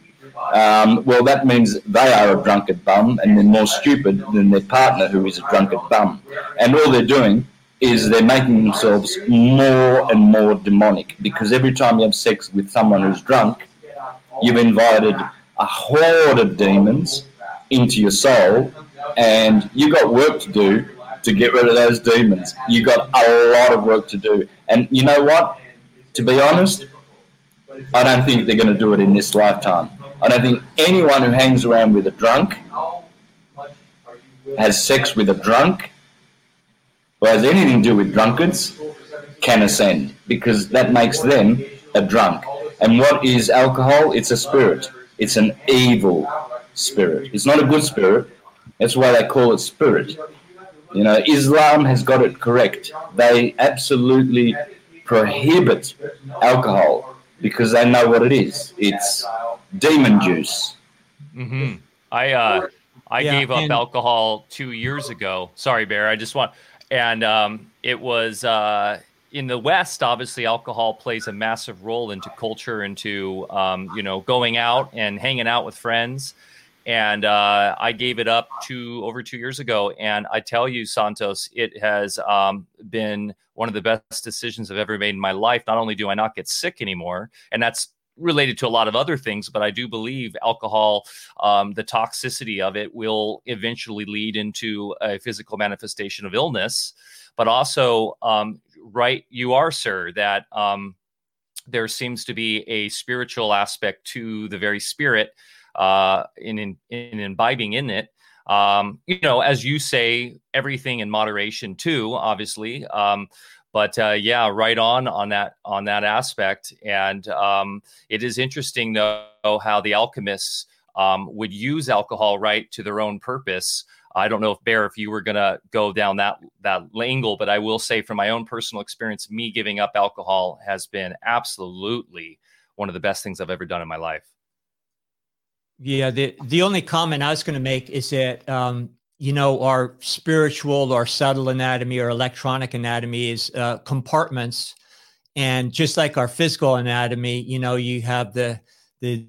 Um, well, that means they are a drunkard bum and they're more stupid than their partner who is a drunkard bum. And all they're doing is they're making themselves more and more demonic because every time you have sex with someone who's drunk, you've invited a horde of demons into your soul and you got work to do to get rid of those demons. You got a lot of work to do. And you know what? To be honest, I don't think they're going to do it in this lifetime. I don't think anyone who hangs around with a drunk, has sex with a drunk, or has anything to do with drunkards, can ascend because that makes them a drunk. And what is alcohol? It's a spirit. It's an evil spirit. It's not a good spirit. That's why they call it spirit. You know, Islam has got it correct. They absolutely prohibit alcohol because they know what it is. It's demon juice. Mm-hmm. I uh, I yeah, gave up and- alcohol two years ago. Sorry, Bear. I just want, and um, it was uh, in the West. Obviously, alcohol plays a massive role into culture, into um, you know, going out and hanging out with friends and uh, I gave it up two over two years ago. And I tell you, Santos, it has um, been one of the best decisions I've ever made in my life. Not only do I not get sick anymore, and that's related to a lot of other things, but I do believe alcohol, um, the toxicity of it will eventually lead into a physical manifestation of illness. But also, um, right, you are, sir, that um, there seems to be a spiritual aspect to the very spirit uh, in, in, in imbibing in it. Um, you know, as you say, everything in moderation too, obviously. Um, but uh, yeah, right on on that on that aspect. And um, it is interesting though how the alchemists um, would use alcohol right to their own purpose. I don't know if Bear, if you were to go down that that angle, but I will say from my own personal experience, me giving up alcohol has been absolutely one of the best things I've ever done in my life. Yeah, the the only comment I was going to make is that um, you know our spiritual or subtle anatomy or electronic anatomy is uh, compartments, and just like our physical anatomy, you know, you have the the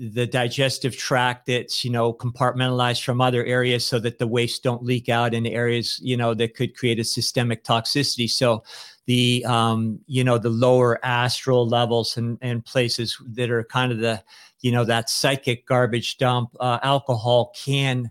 the digestive tract that's you know compartmentalized from other areas so that the waste don't leak out in areas you know that could create a systemic toxicity. So the um you know the lower astral levels and and places that are kind of the you know that psychic garbage dump uh, alcohol can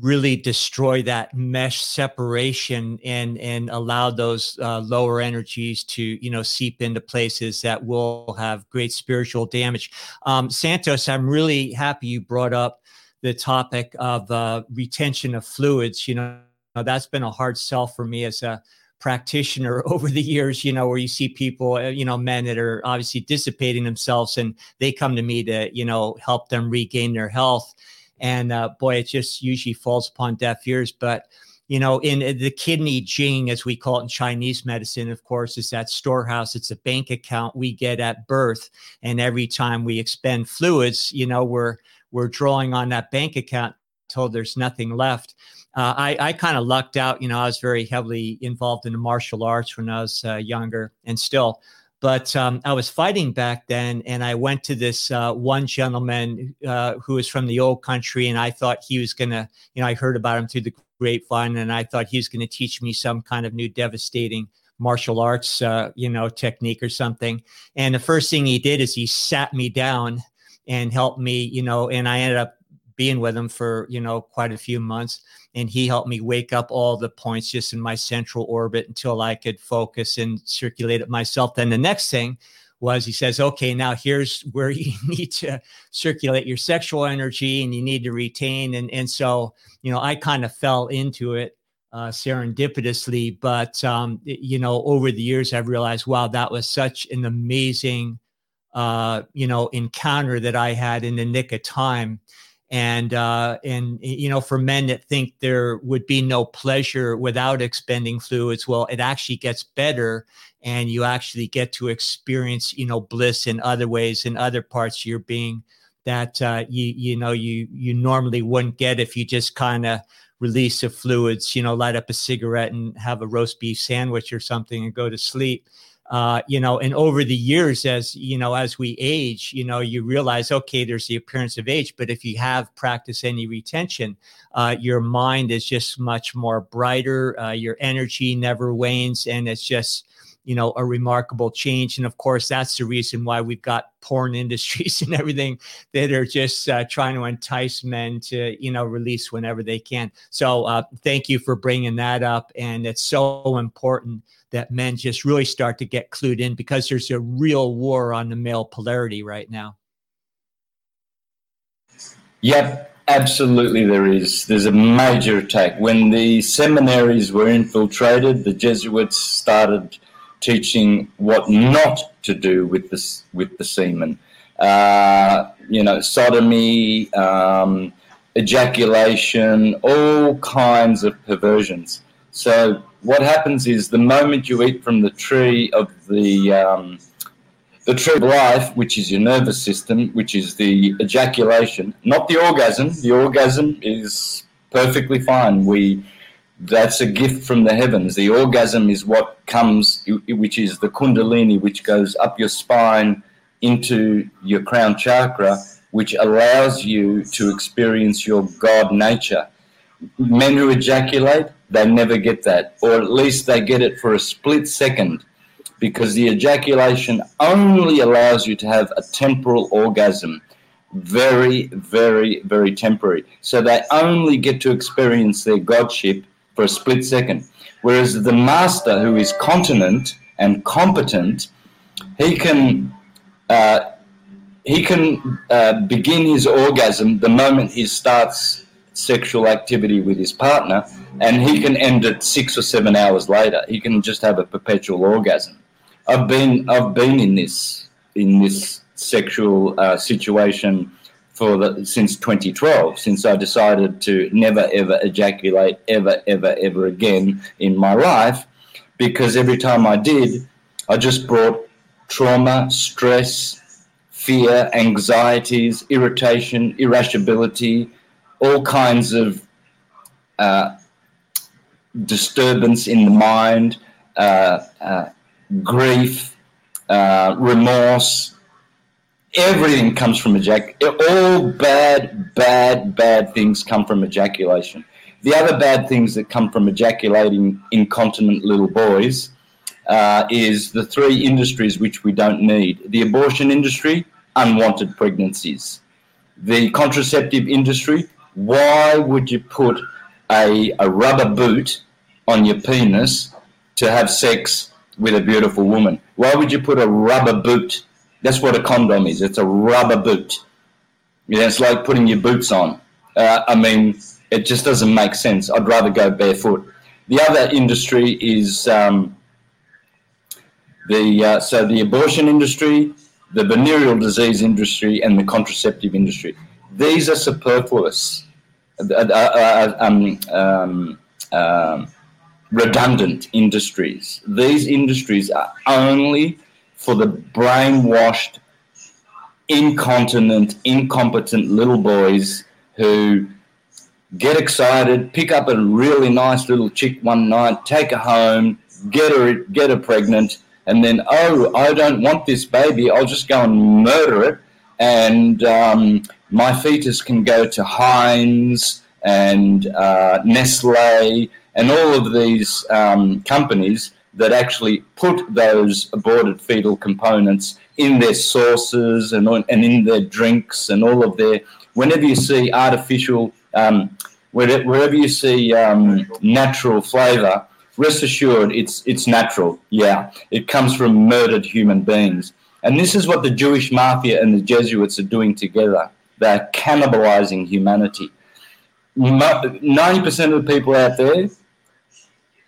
really destroy that mesh separation and and allow those uh, lower energies to you know seep into places that will have great spiritual damage. Um, santos i'm really happy you brought up the topic of uh, retention of fluids. You know that's been a hard sell for me as a practitioner [LAUGHS] over the years you know where you see people uh, you know men that are obviously dissipating themselves and they come to me to you know help them regain their health and uh, boy, it just usually falls upon deaf ears. But you know, in the kidney jing, as we call it in Chinese medicine, of course, is that storehouse. It's a bank account we get at birth, and every time we expend fluids, you know, we're we're drawing on that bank account until there's nothing left. Uh, I, I kind of lucked out. You know, I was very heavily involved in the martial arts when I was uh, younger, and still but um, I was fighting back then, and I went to this uh, one gentleman uh, who was from the old country, and I thought he was gonna, you know, I heard about him through the grapevine, and I thought he was gonna teach me some kind of new devastating martial arts, uh, you know, technique or something. And the first thing he did is he sat me down and helped me, you know, and I ended up being with him for you know quite a few months and he helped me wake up all the points just in my central orbit until i could focus and circulate it myself. Then the next thing was he says okay now here's where [LAUGHS] you need to circulate your sexual energy and you need to retain. And and so you know i kind of fell into it uh, serendipitously but um, you know over the years i've realized wow that was such an amazing uh, you know encounter that i had in the nick of time and uh, and you know for men that think there would be no pleasure without expending fluids well it actually gets better and you actually get to experience you know bliss in other ways in other parts. Of your being that uh, you you know you you normally wouldn't get if you just kind of release the fluids you know light up a cigarette and have a roast beef sandwich or something and go to sleep uh, you know, and over the years, as you know, as we age, you know, you realize, okay, there's the appearance of age, but if you have practiced any retention, uh, your mind is just much more brighter. Uh, your energy never wanes, and it's just you know a remarkable change and of course that's the reason why we've got porn industries [LAUGHS] and everything that are just uh, trying to entice men to you know release whenever they can so uh, thank you for bringing that up and it's so important that men just really start to get clued in because there's a real war on the male polarity right now. Yep, absolutely there is. There's a major attack. When the seminaries were infiltrated, the Jesuits started teaching what not to do with the, with the semen. Uh, you know, sodomy, um, ejaculation, all kinds of perversions. So what happens is the moment you eat from the tree of the um, the tree of life, which is your nervous system, which is the ejaculation, not the orgasm. The orgasm is perfectly fine. We that's a gift from the heavens. The orgasm is what comes, which is the kundalini, which goes up your spine into your crown chakra, which allows you to experience your God nature. Men who ejaculate they never get that, or at least they get it for a split second because the ejaculation only allows you to have a temporal orgasm. Very, very, very temporary. So they only get to experience their godship for a split second. Whereas the master, who is continent and competent, he can uh, he can uh, begin his orgasm the moment he starts sexual activity with his partner, and he can end it six or seven hours later. He can just have a perpetual orgasm. I've been I've been in this in this sexual uh, situation for the, since 2012, since I decided to never ever ejaculate ever ever ever again in my life, because every time I did, I just brought trauma, stress, fear, anxieties, irritation, irascibility, all kinds of uh, disturbance in the mind, uh, uh, grief, uh, remorse. Everything comes from ejaculation. All bad, bad, bad things come from ejaculation. The other bad things that come from ejaculating incontinent little boys uh, is the three industries which we don't need the abortion industry, unwanted pregnancies. The contraceptive industry, why would you put a, a rubber boot on your penis to have sex with a beautiful woman? Why would you put a rubber boot? That's what a condom is. It's a rubber boot. Yeah, it's like putting your boots on. Uh, I mean, it just doesn't make sense. I'd rather go barefoot. The other industry is um, the uh, so the abortion industry, the venereal disease industry, and the contraceptive industry. These are superfluous, uh, uh, uh um, um, um, redundant industries. These industries are only for the brainwashed, incontinent, incompetent little boys who get excited, pick up a really nice little chick one night, take her home, get her get her pregnant, and then oh I don't want this baby, I'll just go and murder it, and um, my fetus can go to Heinz and uh, Nestle and all of these um, companies that actually put those aborted fetal components in their sauces and, and in their drinks and all of their whenever you see artificial um, wherever you see um, natural flavor rest assured it's it's natural. Yeah. It comes from murdered human beings. And this is what the jewish mafia and the jesuits are doing together. They're cannibalizing humanity. 90% of the people out there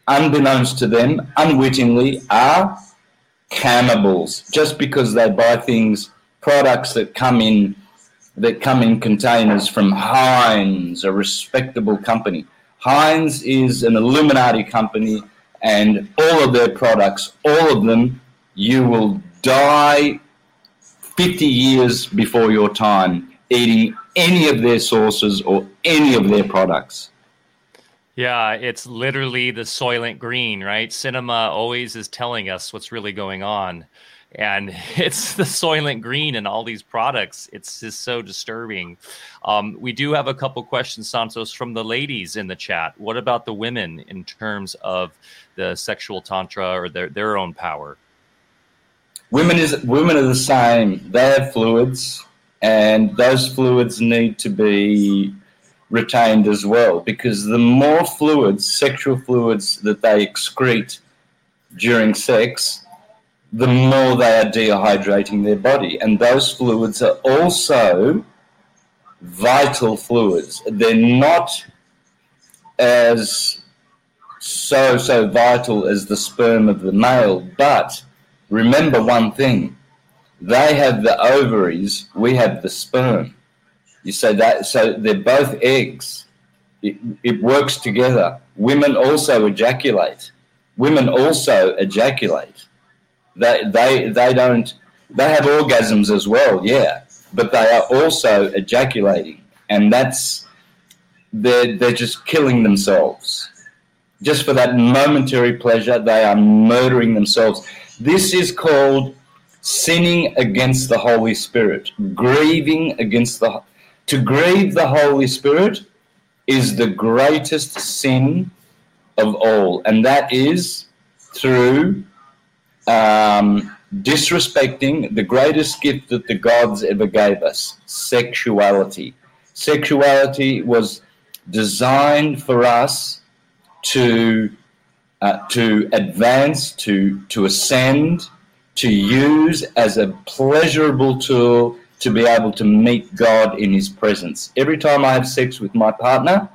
unbeknownst to them unwittingly are cannibals just because they buy things products that come in that come in containers from Heinz, a respectable company. Heinz is an Illuminati company, and all of their products, all of them, you will die 50 years before your time eating any of their sauces or any of their products. Yeah, it's literally the Soylent Green, right? Cinema always is telling us what's really going on and [LAUGHS] it's the Soylent Green and all these products. It's just so disturbing. Um, we do have a couple questions, Santos, from the ladies in the chat. What about the women in terms of the sexual tantra or their their own power? Women is women are the same. They have fluids, and those fluids need to be retained as well because the more fluids, sexual fluids that they excrete during sex, the more they are dehydrating their body. And those fluids are also vital fluids. They're not as so, so vital as the sperm of the male, but remember one thing they have the ovaries, we have the sperm. You say that, so they're both eggs. It, it works together. Women also ejaculate. Women also ejaculate. They they they don't they have orgasms as well, yeah, but they are also ejaculating, and that's they're they're just killing themselves. Just for that momentary pleasure, they are murdering themselves. This is called sinning against the Holy Spirit, grieving against the to grieve the Holy Spirit is the greatest sin of all, and that is through um, disrespecting the greatest gift that the gods ever gave us sexuality. Sexuality was designed for us to, uh, to advance, to, to ascend, to use as a pleasurable tool to be able to meet God in His presence. Every time I have sex with my partner,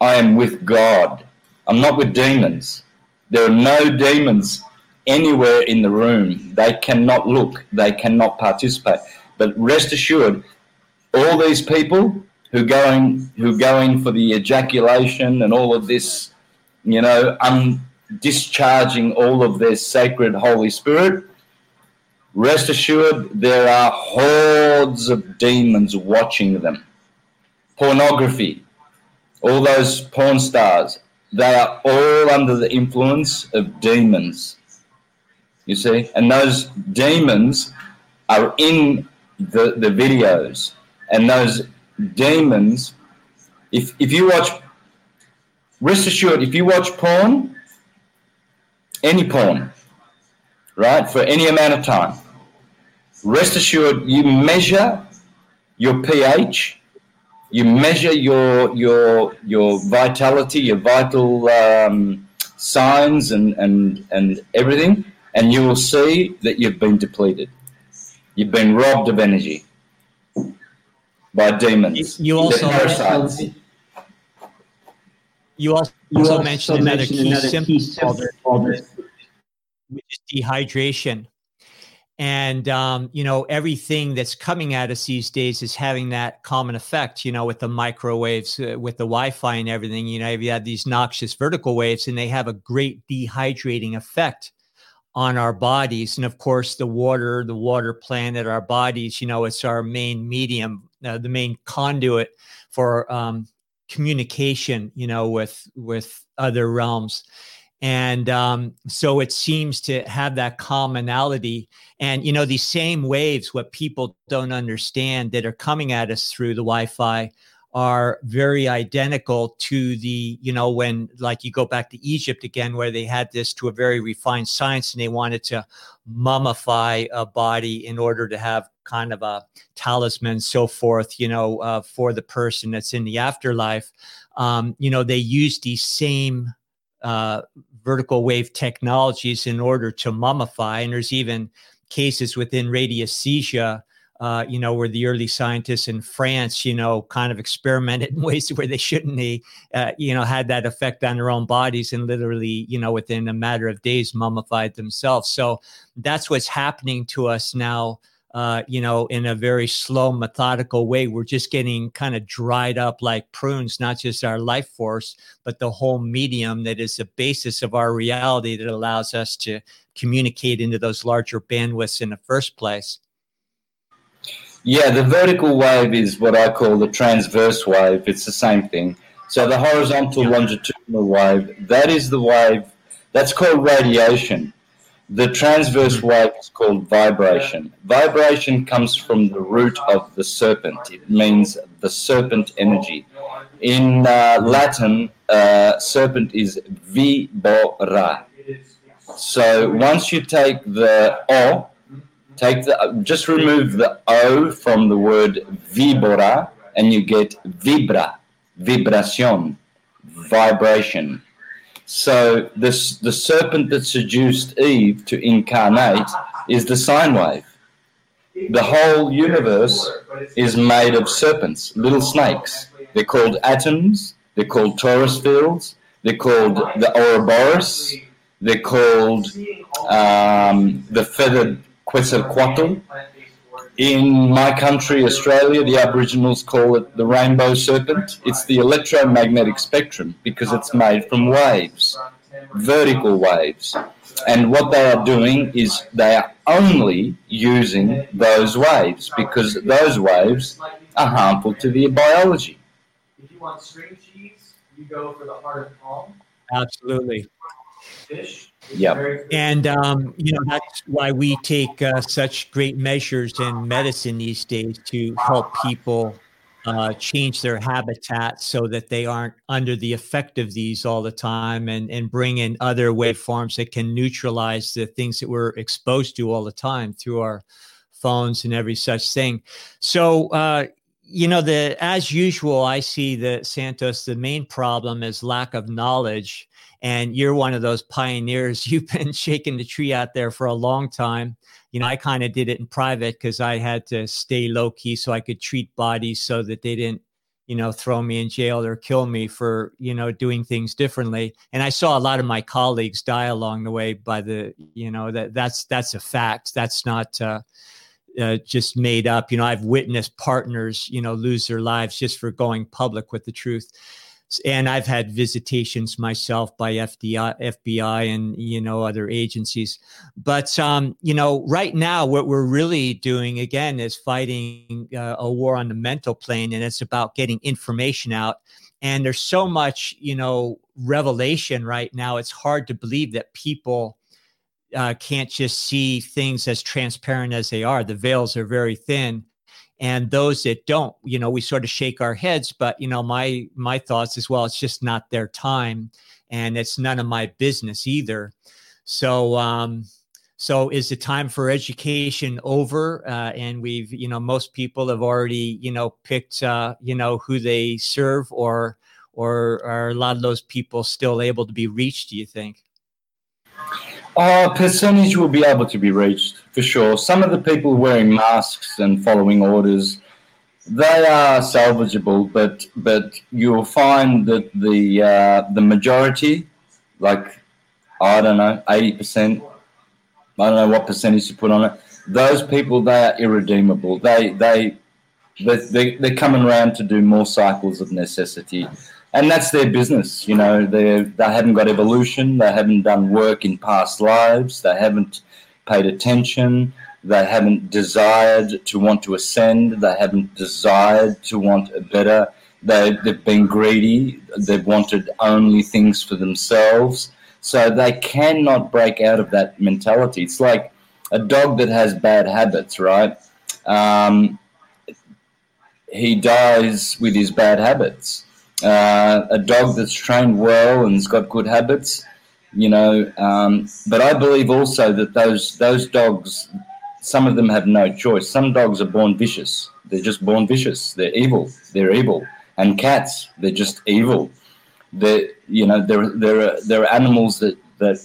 I am with God. I'm not with demons. There are no demons anywhere in the room. They cannot look, they cannot participate. But rest assured, all these people who going who go in for the ejaculation and all of this, you know, un, discharging all of their sacred Holy Spirit, rest assured there are hordes of demons watching them. Pornography, all those porn stars, they are all under the influence of demons. You see? And those demons are in the, the videos. And those demons, if, if you watch, rest assured, if you watch porn, any porn, right, for any amount of time, rest assured you measure your pH, you measure your your your vitality, your vital um, signs, and and and everything, and you will see that you've been depleted. You've been robbed of energy by demons. You also you also, you also mentioned another key symptom, which is dehydration. And um, you know everything that's coming at us these days is having that common effect. You know, with the microwaves, uh, with the Wi-Fi, and everything. You know, you have these noxious vertical waves, and they have a great dehydrating effect on our bodies. And of course, the water, the water planet, our bodies. You know, it's our main medium, uh, the main conduit for um, communication. You know, with with other realms and um, so it seems to have that commonality. And you know these same waves what people don't understand that are coming at us through the wi-fi are very identical to the you know when like you go back to egypt again where they had this to a very refined science and they wanted to mummify a body in order to have kind of a talisman so forth you know uh, for the person that's in the afterlife. Um, you know they use these same uh, vertical wave technologies in order to mummify. And there's even cases within radiesthesia, uh, you know, where the early scientists in France, you know, kind of experimented [LAUGHS] in ways where they shouldn't, they, uh, you know, had that effect on their own bodies and literally, you know, within a matter of days mummified themselves. So that's what's happening to us now uh, you know, in a very slow, methodical way. We're just getting kind of dried up like prunes, not just our life force, but the whole medium that is the basis of our reality that allows us to communicate into those larger bandwidths in the first place. Yeah, the vertical wave is what I call the transverse wave. It's the same thing. So the horizontal longitudinal wave, that is the wave that's called radiation. The transverse wave is called vibration. Vibration comes from the root of the serpent. It means the serpent energy. In uh, Latin, uh, serpent is vibora. So once you take the O, take the just remove the O from the word vibora, and you get vibra, vibración, vibration. So this the serpent that seduced Eve to incarnate is the sine wave. The whole universe is made of serpents, little snakes. They're called atoms. They're called torus fields. They're called the Ouroboros. They're called um, the feathered Quetzalcoatl. In my country, Australia, the Aboriginals call it the rainbow serpent. It's the electromagnetic spectrum because it's made from waves, vertical waves. And what they are doing is they are only using those waves because those waves are harmful to their biology. If you want string cheese, you go for the heart of palm. Absolutely. Fish, yeah. And, um, you know, that's why we take uh, such great measures in medicine these days to help people uh, change their habitat so that they aren't under the effect of these all the time and, and bring in other waveforms that can neutralize the things that we're exposed to all the time through our phones and every such thing. So, uh, you know, the as usual, I see the Santos. The main problem is lack of knowledge, and you're one of those pioneers. [LAUGHS] You've been shaking the tree out there for a long time. You know, I kind of did it in private because I had to stay low key so I could treat bodies so that they didn't, you know, throw me in jail or kill me for you know doing things differently. And I saw a lot of my colleagues die along the way. By the, you know, that that's that's a fact. That's not. Uh, uh, just made up. You know, I've witnessed partners, you know, lose their lives just for going public with the truth. And I've had visitations myself by FBI, and you know other agencies. But um, you know, right now, what we're really doing again is fighting uh, a war on the mental plane, and it's about getting information out. And there's so much, you know, revelation right now. It's hard to believe that people uh, can't just see things as transparent as they are. The veils are very thin, and those that don't, you know, we sort of shake our heads. But you know, my my thoughts as well. It's just not their time, and it's none of my business either. So. um so is the time for education over? Uh, and we've, you know, most people have already, you know, picked, uh, you know, who they serve, or, or are a lot of those people still able to be reached? Do you think? A percentage will be able to be reached for sure. Some of the people wearing masks and following orders, they are salvageable, but but you'll find that the uh, the majority, like I don't know, eighty percent, I don't know what percentage to put on it. Those people, they are irredeemable. They they they they're coming around to do more cycles of necessity and that's their business. You know, they they haven't got evolution. They haven't done work in past lives. They haven't paid attention. They haven't desired to want to ascend. They haven't desired to want a better. They, they've been greedy. They've wanted only things for themselves. So they cannot break out of that mentality. It's like a dog that has bad habits, right? Um, he dies with his bad habits uh, a dog that's trained well and's got good habits, you know. Um, but I believe also that those those dogs, some of them have no choice. Some dogs are born vicious. They're just born vicious. They're evil. They're evil. And cats, they're just evil. They, you know, there there are there are animals that that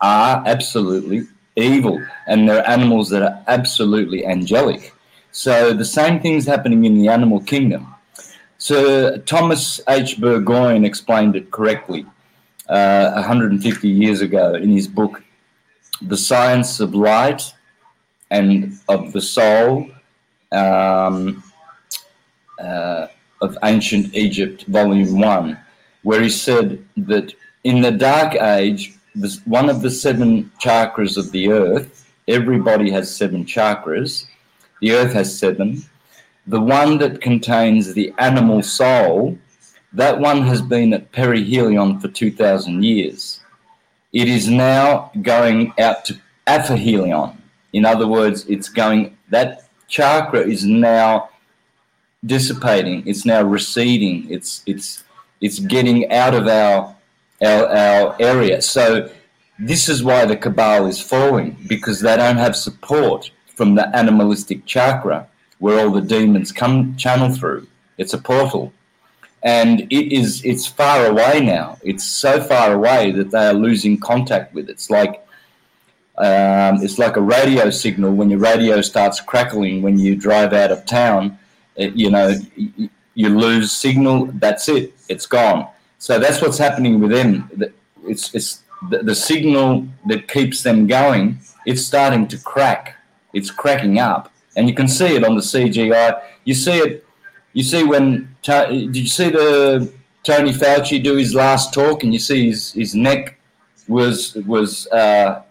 are absolutely evil, and there are animals that are absolutely angelic. So the same thing's happening in the animal kingdom Sir Thomas H. Burgoyne explained it correctly uh, 150 years ago in his book, The Science of Light and of the Soul um, uh, of Ancient Egypt, Volume 1, where he said that in the Dark Age, one of the seven chakras of the earth, everybody has seven chakras, the earth has seven the one that contains the animal soul, that one has been at perihelion for 2,000 years. It is now going out to aphelion. In other words, it's going, that chakra is now dissipating, it's now receding, it's, it's, it's getting out of our, our, our area. So, this is why the cabal is falling because they don't have support from the animalistic chakra where all the demons come channel through. It's a portal. And it is it's far away now. It's so far away that they are losing contact with it. It's like um, it's like a radio signal when your radio starts crackling when you drive out of town. It, you know, you lose signal. That's it. It's gone. So that's what's happening with them. It's it's the, the signal that keeps them going. It's starting to crack. It's cracking up and you can see it on the CGI. You see it. You see when did you see the Tony Fauci do his last talk, and you see his, his neck was was uh,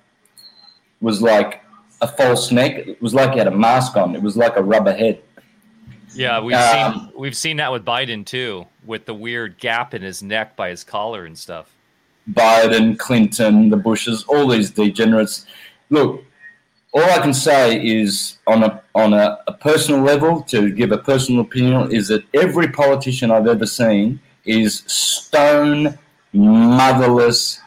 was like a false neck. It was like he had a mask on. It was like a rubber head. Yeah, we've um, seen we've seen that with Biden too, with the weird gap in his neck by his collar and stuff. Biden, Clinton, the Bushes, all these degenerates. Look, all I can say is on a on a, a, personal level to give a personal opinion is that every politician I've ever seen is stone motherless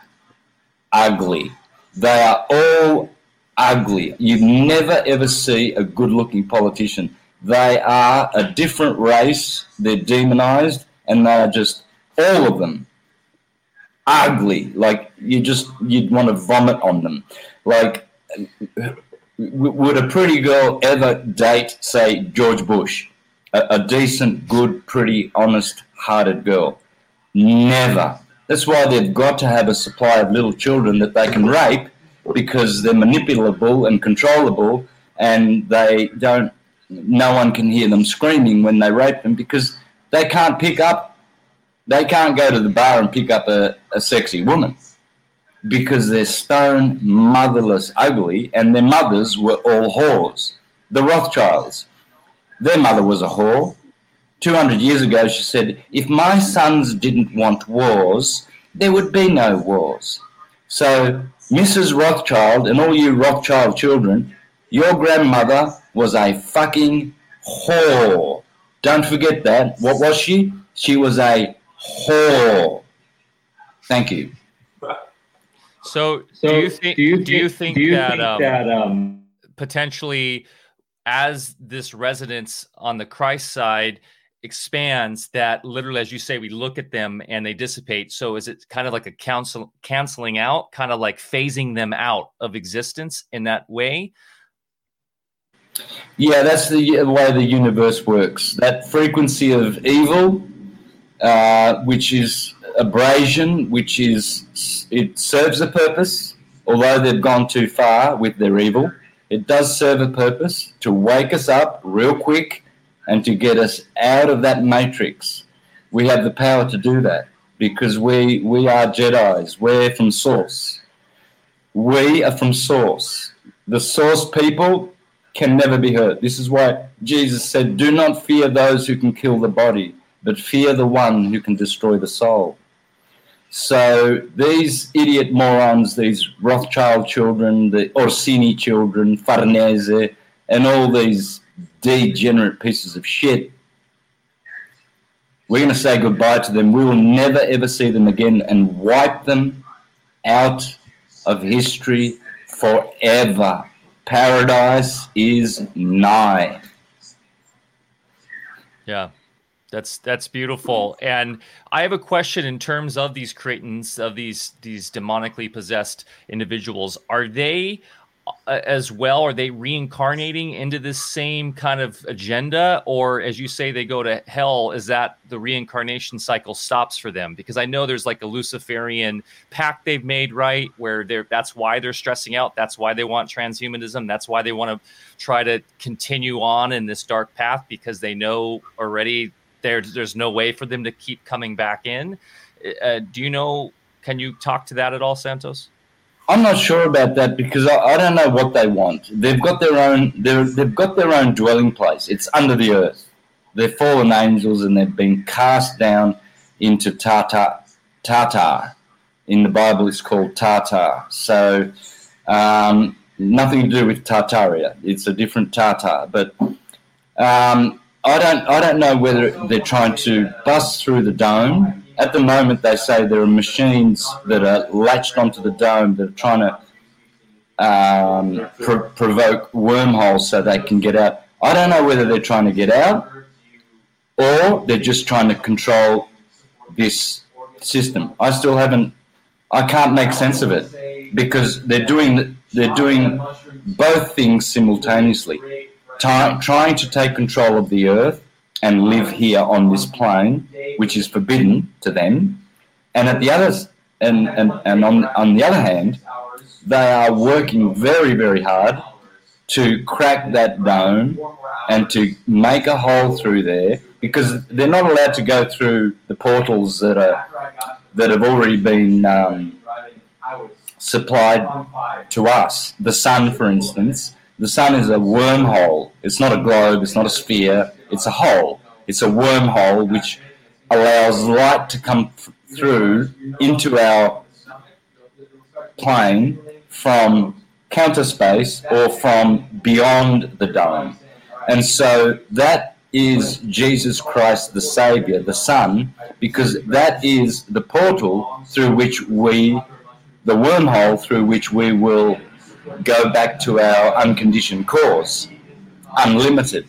ugly. They are all ugly. You never ever see a good looking politician. They are a different race, they're demonized, and they are just all of them ugly. Like you just you'd want to vomit on them. Like would a pretty girl ever date, say, George Bush? A, a decent, good, pretty, honest hearted girl? Never. That's why they've got to have a supply of little children that they can rape because they're manipulable and controllable and they don't, no one can hear them screaming when they rape them because they can't pick up, they can't go to the bar and pick up a, a sexy woman because they're stone motherless ugly and their mothers were all whores. The Rothschilds, their mother was a whore. 200 years ago, she said, if my sons didn't want wars, there would be no wars. So, Mrs. Rothschild and all you Rothschild children, your grandmother was a fucking whore. Don't forget that. What was she? She was a whore. Thank you. So, so do you think? Do you, do you think, do you that, think um, that um, potentially, as this residence on the Christ side expands, that literally, as you say, we look at them and they dissipate. So, is it kind of like a counsel canceling out, kind of like phasing them out of existence in that way? Yeah, that's the way the universe works. That frequency of evil, uh, which is abrasion, which is it serves a purpose, although they've gone too far with their evil. It does serve a purpose to wake us up real quick and to get us out of that matrix. We have the power to do that because we we are Jedi's. We're from Source. We are from Source. The Source people can never be hurt. This is why Jesus said, "Do not fear those who can kill the body, but fear the one who can destroy the soul." So these idiot morons, these Rothschild children, the Orsini children, Farnese, and all these degenerate pieces of shit, we're going to say goodbye to them. We will never ever see them again and wipe them out of history forever. Paradise is nigh. Yeah. That's that's beautiful. And I have a question in terms of these cretins, of these these demonically possessed individuals. Are they uh, as well? Are they reincarnating into this same kind of agenda, or as you say, they go to hell? Is that the reincarnation cycle stops for them? Because I know there's like a Luciferian pact they've made, right? Where they're that's why they're stressing out. That's why they want transhumanism. That's why they want to try to continue on in this dark path because they know already there there's no way for them to keep coming back in. Uh, do you know? Can you talk to that at all, Santos? I'm not sure about that because I, I don't know what they want. They've got their own. They've got their own dwelling place. It's under the earth. They're fallen angels and they've been cast down into Tartar. Tartar. In the Bible, it's called Tartar. So um, nothing to do with Tartaria. It's a different Tartar. But um, I don't I don't know whether they're trying to bust through the dome. At the moment, they say there are machines that are latched onto the dome that are trying to um, pro- provoke wormholes so they can get out. I don't know whether they're trying to get out or they're just trying to control this system. I still haven't. I can't make sense of it because they're doing they're doing both things simultaneously trying to take control of the earth and live here on this plane, which is forbidden to them. And at the other, and, and, and on, on the other hand, they are working very, very hard to crack that dome and to make a hole through there because they're not allowed to go through the portals that are that have already been um, supplied to us. The sun, for instance, the sun is a wormhole. It's not a globe, it's not a sphere, it's a hole. It's a wormhole which allows light to come through into our plane from counter space or from beyond the dome. And so that is Jesus Christ, the Savior, the Son, because that is the portal through which we, the wormhole through which we will go back to our unconditioned cause, unlimited.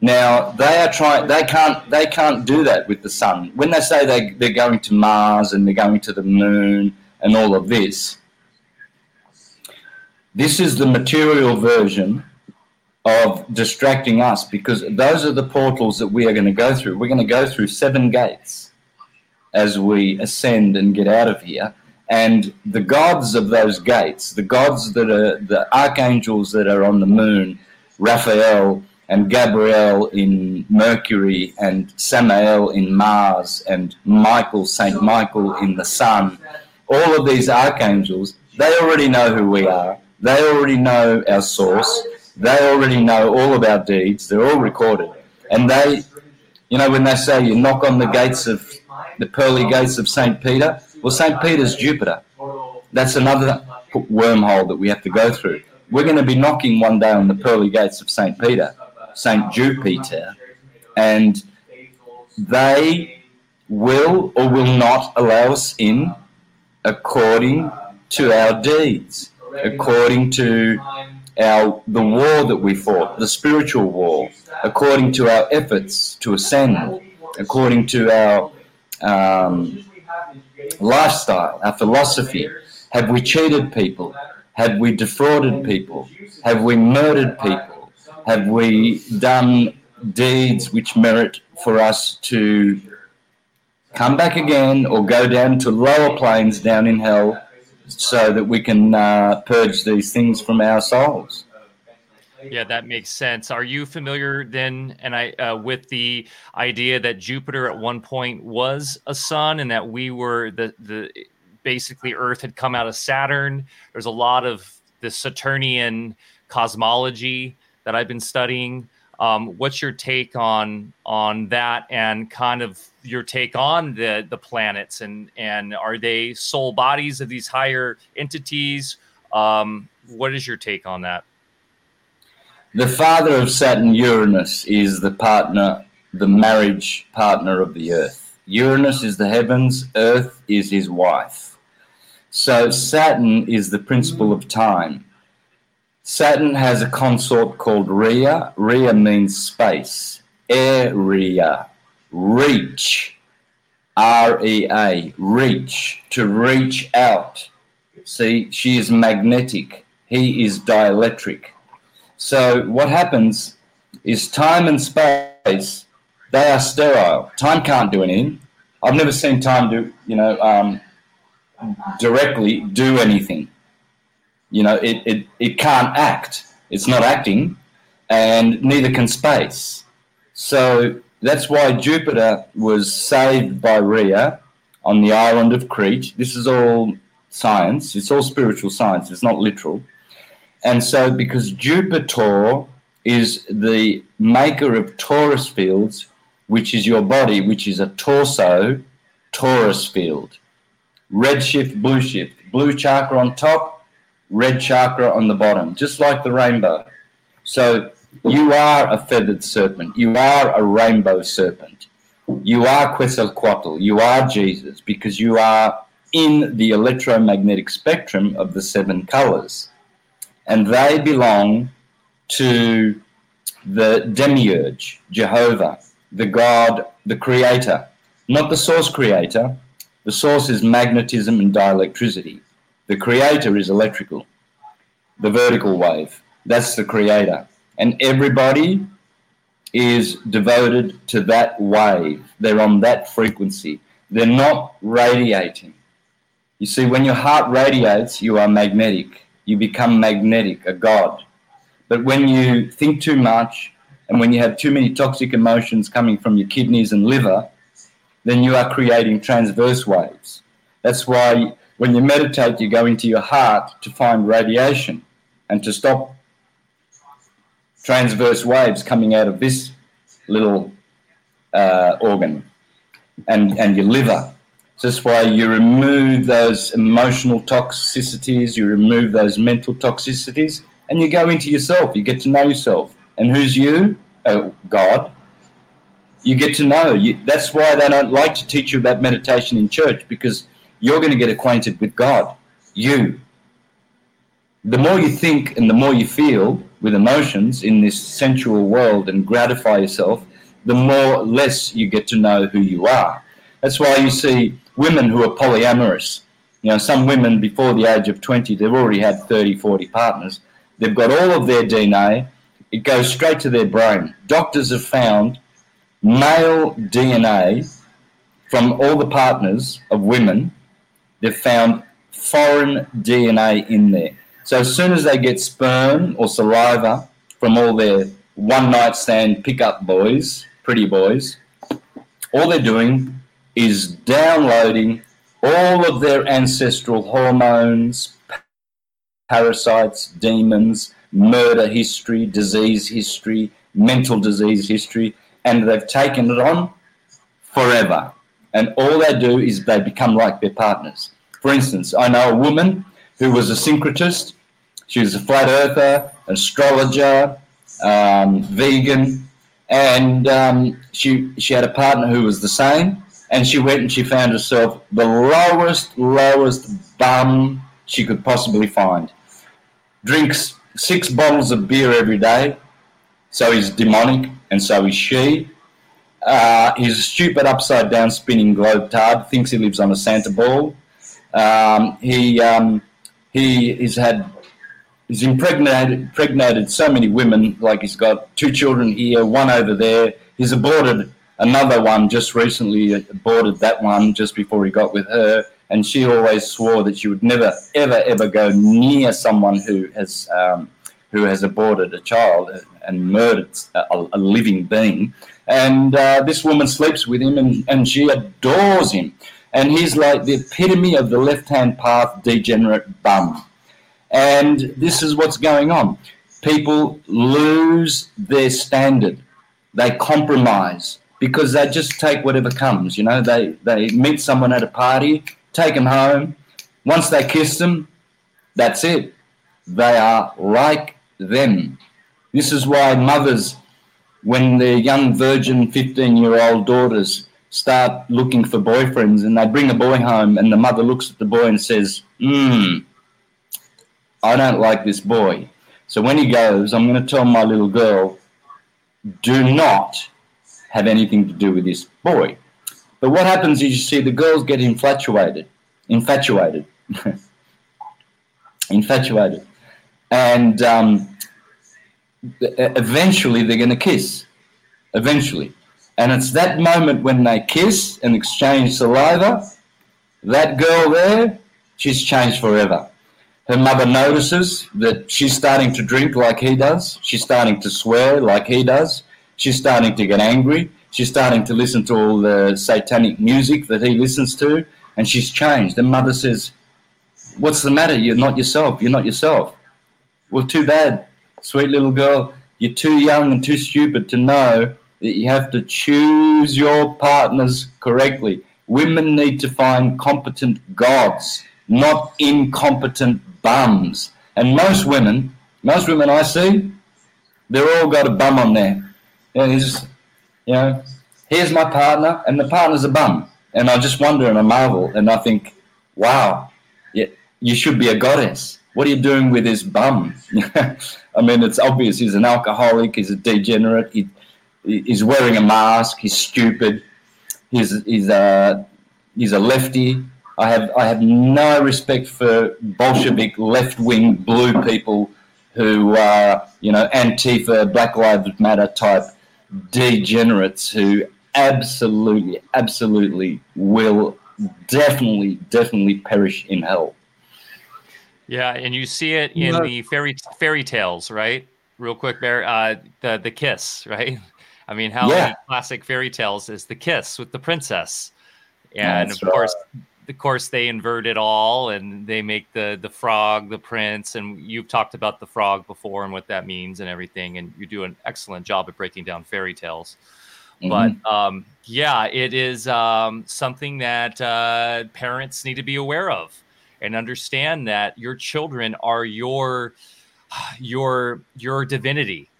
Now they are trying. They can't. They can't do that with the sun. When they say they they're going to Mars and they're going to the moon and all of this, this is the material version of distracting us because those are the portals that we are going to go through. We're going to go through seven gates as we ascend and get out of here. And the gods of those gates, the gods that are the archangels that are on the moon, Raphael and Gabriel in Mercury and Samael in Mars and Michael, Saint Michael in the sun, all of these archangels, they already know who we are they already know our source. They already know all of our deeds. They're all recorded. And they, you know, when they say you knock on the gates of the pearly gates of St. Peter, well, St. Peter's Jupiter. That's another wormhole that we have to go through. We're going to be knocking one day on the pearly gates of St. Peter, St. Jupiter, and they will or will not allow us in according to our deeds according to our the war that we fought, the spiritual war, according to our efforts to ascend, according to our um, lifestyle, our philosophy. Have we cheated people? Have we defrauded people? Have we murdered people? Have we done deeds which merit for us to come back again or go down to lower planes down in hell so that we can uh, purge these things from our souls. Yeah, that makes sense. Are you familiar then, and I uh, with the idea that Jupiter at one point was a sun, and that we were the the basically Earth had come out of Saturn. There's a lot of the Saturnian cosmology that I've been studying. Um, what's your take on on that, and kind of your take on the the planets, and and are they soul bodies of these higher entities? Um, what is your take on that? The father of Saturn, Uranus, is the partner, the marriage partner of the Earth. Uranus is the heavens, Earth is his wife. So Saturn is the principle of time. Saturn has a consort called Rhea. Rhea means space. Area, reach. R E A, reach, to reach out. See, she is magnetic. He is dielectric. So what happens is time and space, they are sterile. Time can't do anything. I've never seen time do, you know, um, directly do anything. You know, it, it, it can't act. It's not acting, and neither can space. So that's why Jupiter was saved by Rhea on the island of Crete. This is all science, it's all spiritual science, it's not literal. And so, because Jupiter is the maker of torus fields, which is your body, which is a torso torus field. Red shift, blue shift, blue chakra on top, red chakra on the bottom, just like the rainbow. So you are a feathered serpent. You are a rainbow serpent. You are Quetzalcoatl. You are Jesus because you are in the electromagnetic spectrum of the seven colors. And they belong to the demiurge, Jehovah, the God, the creator, not the source creator. The source is magnetism and dielectricity. The creator is electrical, the vertical wave. That's the creator. And everybody is devoted to that wave. They're on that frequency. They're not radiating. You see, when your heart radiates, you are magnetic. You become magnetic, a god. But when you think too much and when you have too many toxic emotions coming from your kidneys and liver, then you are creating transverse waves. That's why when you meditate, you go into your heart to find radiation and to stop transverse waves coming out of this little uh, organ and, and your liver. So why you remove those emotional toxicities, you remove those mental toxicities, and you go into yourself. You get to know yourself. And who's you? Oh, God. You get to know. You, that's why they don't like to teach you about meditation in church because you're going to get acquainted with God. You. The more you think and the more you feel with emotions in this sensual world and gratify yourself, the more less you get to know who you are. That's why you see women who are polyamorous. You know, some women before the age of 20, they've already had 30, 40 partners. They've got all of their DNA. It goes straight to their brain. Doctors have found male DNA from all the partners of women. They've found foreign DNA in there. So as soon as they get sperm or saliva from all their one night stand pickup boys, pretty boys, all they're doing is downloading all of their ancestral hormones, parasites, demons, murder history, disease history, mental disease history, and they've taken it on forever. And all they do is they become like their partners. For instance, I know a woman who was a syncretist. She was a flat earther, astrologer, um, vegan, and um, she she had a partner who was the same and she went and she found herself the lowest, lowest bum she could possibly find. Drinks six bottles of beer every day, so he's demonic, and so is she. Uh, he's a stupid upside down spinning globe tard, thinks he lives on a Santa ball. Um, he um, he he's had he's impregnated impregnated so many women, like he's got two children here, one over there. He's aborted another one just recently aborted that one just before he got with her, and she always swore that she would never, ever, ever go near someone who has um, who has aborted a child and murdered a, a living being. And uh, this woman sleeps with him, and, and she adores him. And he's like the epitome of the left-hand path degenerate bum. And this is what's going on. People lose their standard. They compromise because they just take whatever comes. You know, they they meet someone at a party, take them home. Once they kiss them, that's it. They are like them. This is why mothers, when their young virgin 15 year old daughters start looking for boyfriends and they bring a boy home and the mother looks at the boy and says, Hmm, I don't like this boy. So when he goes, I'm going to tell my little girl, do not have anything to do with this boy. But what happens is you see the girls get infatuated, infatuated, [LAUGHS] infatuated, and um, eventually they're going to kiss. Eventually. And it's that moment when they kiss and exchange saliva, that girl there, she's changed forever. Her mother notices that she's starting to drink like he does. She's starting to swear like he does. She's starting to get angry. She's starting to listen to all the satanic music that he listens to, and she's changed. And mother says, What's the matter? You're not yourself. You're not yourself. Well, too bad, sweet little girl. You're too young and too stupid to know that you have to choose your partners correctly. Women need to find competent gods, not incompetent bums. And most women, most women I see, they're all got a bum on there. Yeah, he's, you know, here's my partner, and the partner's a bum. And I just wonder and I marvel, and I think, wow, yeah, you should be a goddess. What are you doing with this bum? [LAUGHS] I mean, it's obvious he's an alcoholic, he's a degenerate, he, he's wearing a mask, he's stupid, he's, he's, a, he's a lefty. I have, I have no respect for Bolshevik left wing blue people who are, you know, Antifa, Black Lives Matter type degenerates who absolutely, absolutely will definitely, definitely perish in hell. Yeah, and you see it in no. the fairy fairy tales, right? Real quick, Bear, uh, the the kiss, [LAUGHS] right? I mean, how yeah. classic fairy tales is the kiss with the princess, and That's of right. course, of course, they invert it all, and they make the the frog the prince. And you've talked about the frog before and what that means and everything, and you do an excellent job at breaking down fairy tales. Mm-hmm. But um, yeah, it is um, something that uh, parents need to be aware of and understand that your children are your [SIGHS] your your divinity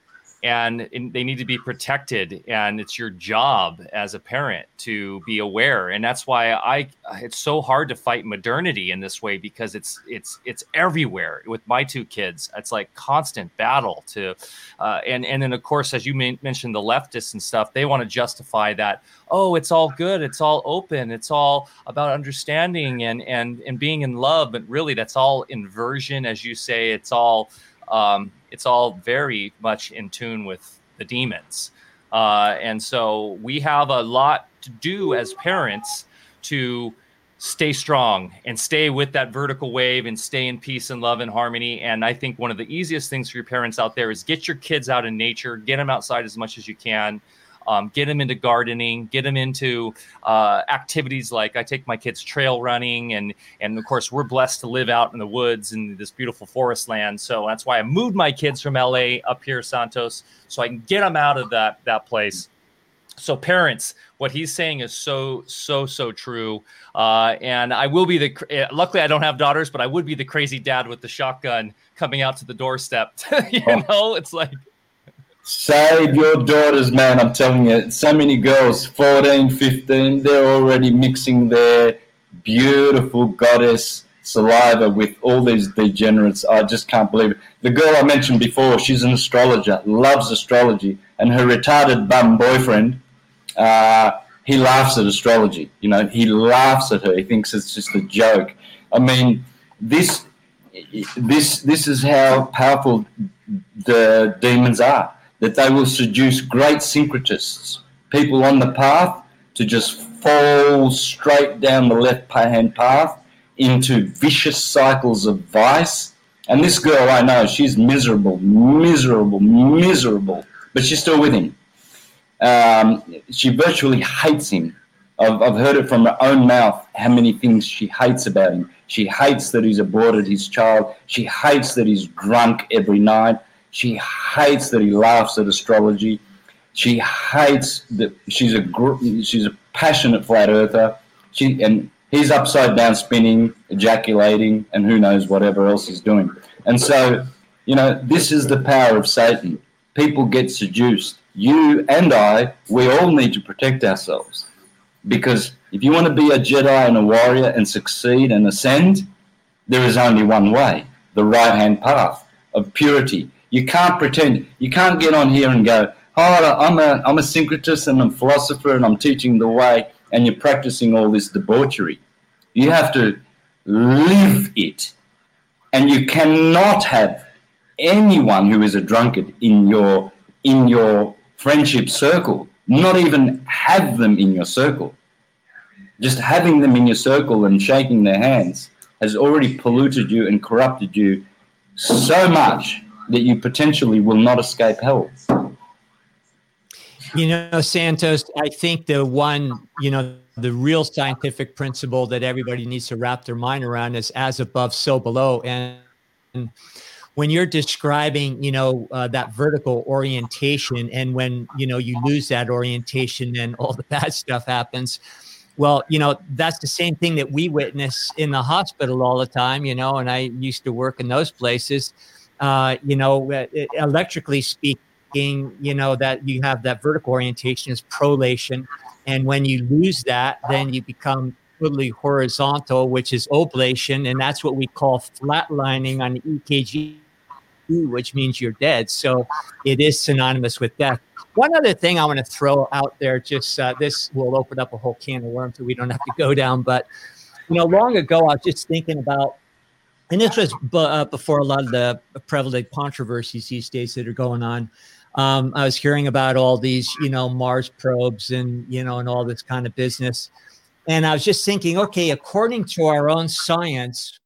and they need to be protected and it's your job as a parent to be aware. And that's why i it's so hard to fight modernity in this way because it's it's it's everywhere with my two kids. It's like constant battle to uh, and and then of course as you mentioned the leftists and stuff they want to justify that oh it's all good it's all open it's all about understanding and and and being in love but really that's all inversion as you say. It's all um, it's all very much in tune with the demons. Uh, and so we have a lot to do as parents to stay strong and stay with that vertical wave and stay in peace and love and harmony. And I think one of the easiest things for your parents out there is get your kids out in nature, get them outside as much as you can um, get them into gardening, get them into uh, activities like I take my kids trail running, and and of course we're blessed to live out in the woods in this beautiful forest land. So that's why I moved my kids from LA up here, Santos, so I can get them out of that that place. So parents, what he's saying is so so so true. Uh, and I will be the. Eh, luckily, I don't have daughters, but I would be the crazy dad with the shotgun coming out to the doorstep. [LAUGHS] you oh. know, it's like Save your daughters, man. I'm telling you, so many girls, 14, 15, they're already mixing their beautiful goddess saliva with all these degenerates. I just can't believe it. The girl I mentioned before, she's an astrologer, loves astrology, and her retarded bum boyfriend, uh, he laughs at astrology. You know, he laughs at her. He thinks it's just a joke. I mean, this, this, this is how powerful the demons are that they will seduce great syncretists, people on the path, to just fall straight down the left hand path into vicious cycles of vice. And this girl I know, she's miserable, miserable, miserable, but she's still with him. Um, she virtually hates him. I've, I've heard it from her own mouth how many things she hates about him. She hates that he's aborted his child. She hates that he's drunk every night. She hates that he laughs at astrology. She hates that she's a she's a passionate flat earther. She and he's upside down spinning, ejaculating, and who knows whatever else he's doing. And so, you know, this is the power of Satan. People get seduced. You and I, we all need to protect ourselves because if you want to be a Jedi and a warrior and succeed and ascend, there is only one way: the right-hand path of purity you can't pretend. You can't get on here and go, oh, I'm a, I'm a syncretist and I'm a philosopher and I'm teaching the way, and you're practicing all this debauchery. You have to live it. And you cannot have anyone who is a drunkard in your in your friendship circle. Not even have them in your circle. Just having them in your circle and shaking their hands has already polluted you and corrupted you so much that you potentially will not escape hell. You know, Santos, I think the one, you know, the real scientific principle that everybody needs to wrap their mind around is as above, so below. And when you're describing, you know, uh, that vertical orientation, and when, you know, you lose that orientation, then all the [LAUGHS] bad stuff happens. Well, you know, that's the same thing that we witness in the hospital all the time, you know, and I used to work in those places uh, you know, uh, electrically speaking, you know, that you have that vertical orientation is prolation. And when you lose that, then you become totally horizontal, which is oblation. And that's what we call flatlining on the EKG, which means you're dead. So it is synonymous with death. One other thing I want to throw out there, just uh, this will open up a whole can of worms that we don't have to go down. But, you know, long ago, I was just thinking about and this was uh, before a lot of the prevalent controversies these days that are going on. Um, I was hearing about all these, you know, Mars probes and you know, and all this kind of business, and I was just thinking, okay, according to our own science,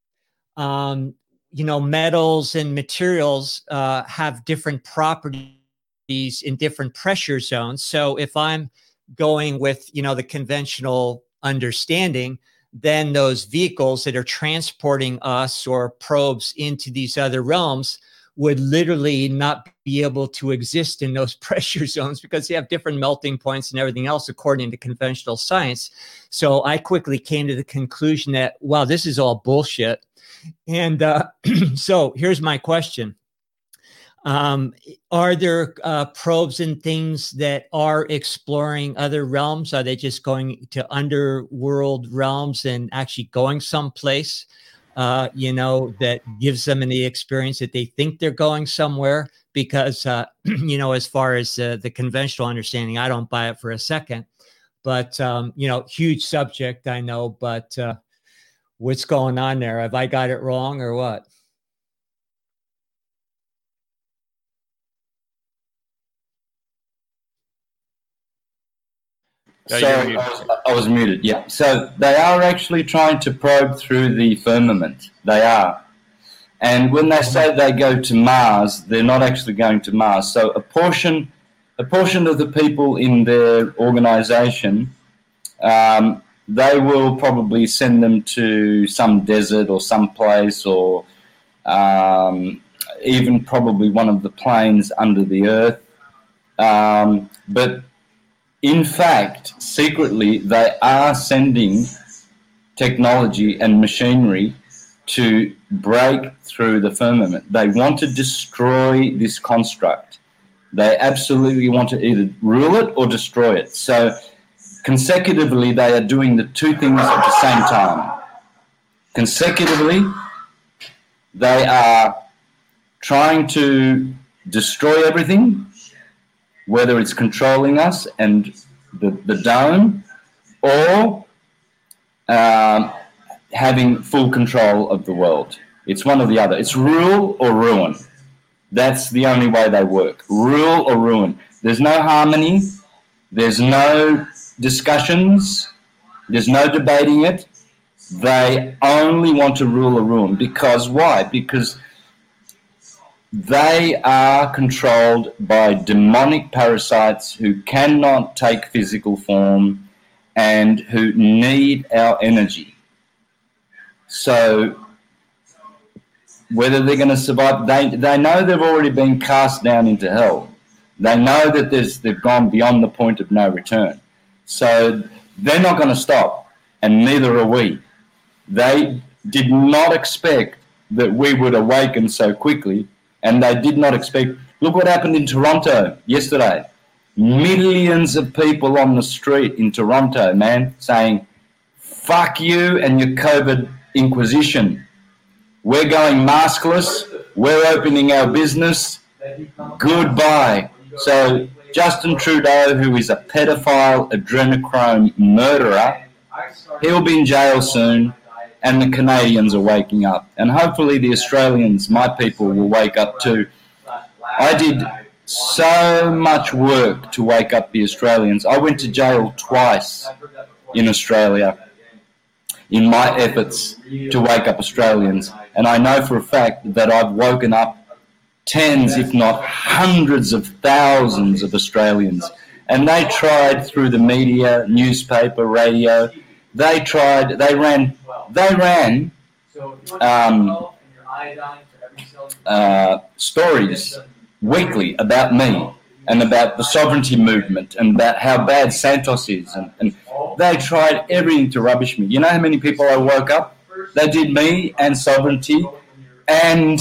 um, you know, metals and materials uh, have different properties in different pressure zones. So if I'm going with, you know, the conventional understanding, then those vehicles that are transporting us or probes into these other realms would literally not be able to exist in those [LAUGHS] pressure zones because they have different melting points and everything else according to conventional science. So I quickly came to the conclusion that, wow, this is all bullshit. And uh, [CLEARS THROAT] so here's my question um, are there uh, probes and things that are exploring other realms? Are they just going to underworld realms and actually going someplace? Uh, you know, that gives them the experience that they think they're going somewhere. Because, uh, [CLEARS THROAT] you know, as far as uh, the conventional understanding, I don't buy it for a second. But, um, you know, huge subject, I know. But uh, what's going on there? Have I got it wrong or what? So I was, I was, muted. Yeah. So they are actually trying to probe through the firmament. They are. And when they say they go to Mars, they're not actually going to Mars. So a portion, a portion of the people in their organization, um, they will probably send them to some desert or some place or um, even probably one of the planes under the earth. Um, but in fact, secretly, they are sending technology and machinery to break through the firmament. They want to destroy this construct. They absolutely want to either rule it or destroy it. So, consecutively, they are doing the two things at the same time. Consecutively, they are trying to destroy everything whether it's controlling us and the, the dome or um, having full control of the world. It's one or the other. It's rule or ruin. That's the only way they work. Rule or ruin. There's no harmony. There's no discussions. There's no debating it. They only want to rule or ruin. Because why? Because they are controlled by demonic parasites who cannot take physical form and who need our energy. So, whether they're going to survive, they, they know they've already been cast down into hell. They know that there's, they've gone beyond the point of no return. So, they're not going to stop, and neither are we. They did not expect that we would awaken so quickly and they did not expect. Look what happened in Toronto yesterday. Millions of people on the street in Toronto, man, saying, fuck you and your COVID inquisition. We're going maskless. We're opening our business. Goodbye. So, Justin Trudeau, who is a pedophile, adrenochrome murderer, he'll be in jail soon and the Canadians are waking up. And hopefully the Australians, my people, will wake up too. I did so much work to wake up the Australians. I went to jail twice in Australia in my efforts to wake up Australians. And I know for a fact that I've woken up tens, if not hundreds of thousands of Australians. And they tried through the media, newspaper, radio, they tried, they ran they ran um, uh, stories weekly about me and about the sovereignty movement and about how bad Santos is. And, and they tried everything to rubbish me. You know how many people I woke up? They did me and sovereignty and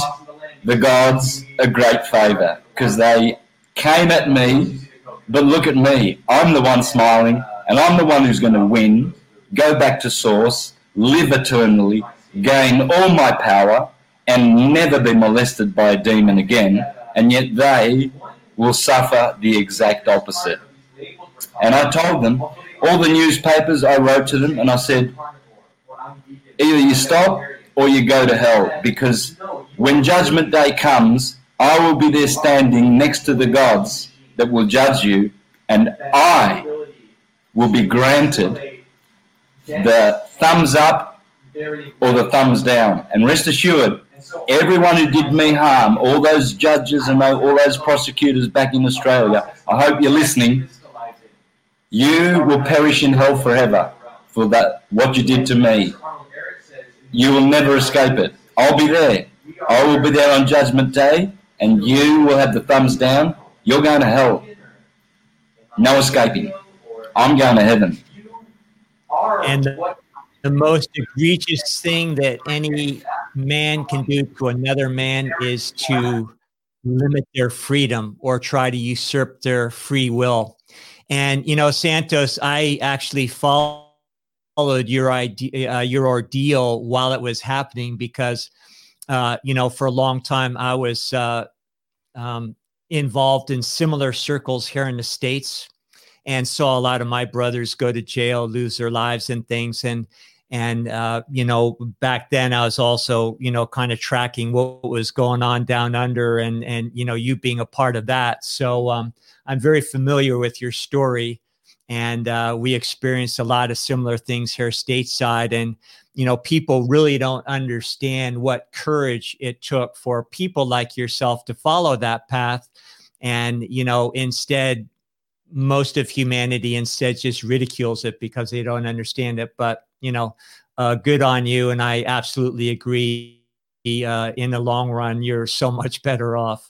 the gods a great favor because they came at me, but look at me. I'm the one smiling and I'm the one who's going to win, go back to source live eternally, gain all my power, and never be molested by a demon again, and yet they will suffer the exact opposite. And I told them, all the newspapers, I wrote to them and I said, either you stop or you go to hell, because when Judgment Day comes, I will be there standing next to the gods that will judge you, and I will be granted the thumbs up or the thumbs down. And rest assured, everyone who did me harm, all those judges and all those prosecutors back in Australia, I hope you're listening. You will perish in hell forever for that what you did to me. You will never escape it. I'll be there. I will be there on Judgment Day, and you will have the thumbs down, you're going to hell. No escaping. I'm going to heaven. And the, the most egregious thing that any man can do to another man is to limit their freedom or try to usurp their free will. And, you know, Santos, I actually followed your idea, uh, your ordeal while it was happening because, uh, you know, for a long time I was uh, um, involved in similar circles here in the States and saw a lot of my brothers go to jail, lose their lives and things. And, and uh, you know back then i was also you know kind of tracking what was going on down under and and you know you being a part of that so um, i'm very familiar with your story and uh, we experienced a lot of similar things here stateside and you know people really don't understand what courage it took for people like yourself to follow that path and you know instead most of humanity instead just ridicules it because they don't understand it but you know, uh, good on you. And I absolutely agree. Uh, in the long run, you're so much better off.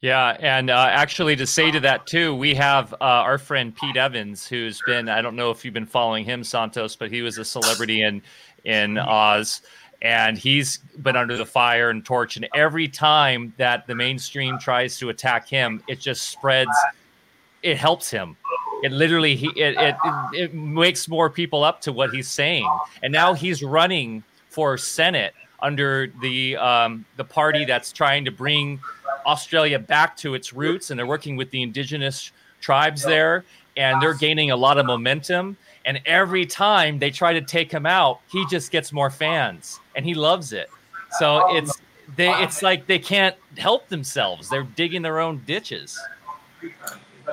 Yeah, and uh, actually, to say to that too, we have uh, our friend Pete Evans, who's been—I don't know if you've been following him, Santos, but he was a celebrity in in Oz, and he's been under the fire and torch. And every time that the mainstream tries to attack him, it just spreads. It helps him it literally he it, it it makes more people up to what he's saying and now he's running for senate under the um, the party that's trying to bring australia back to its roots and they're working with the indigenous tribes there and they're gaining a lot of momentum and every time they try to take him out he just gets more fans and he loves it so it's they it's like they can't help themselves they're digging their own ditches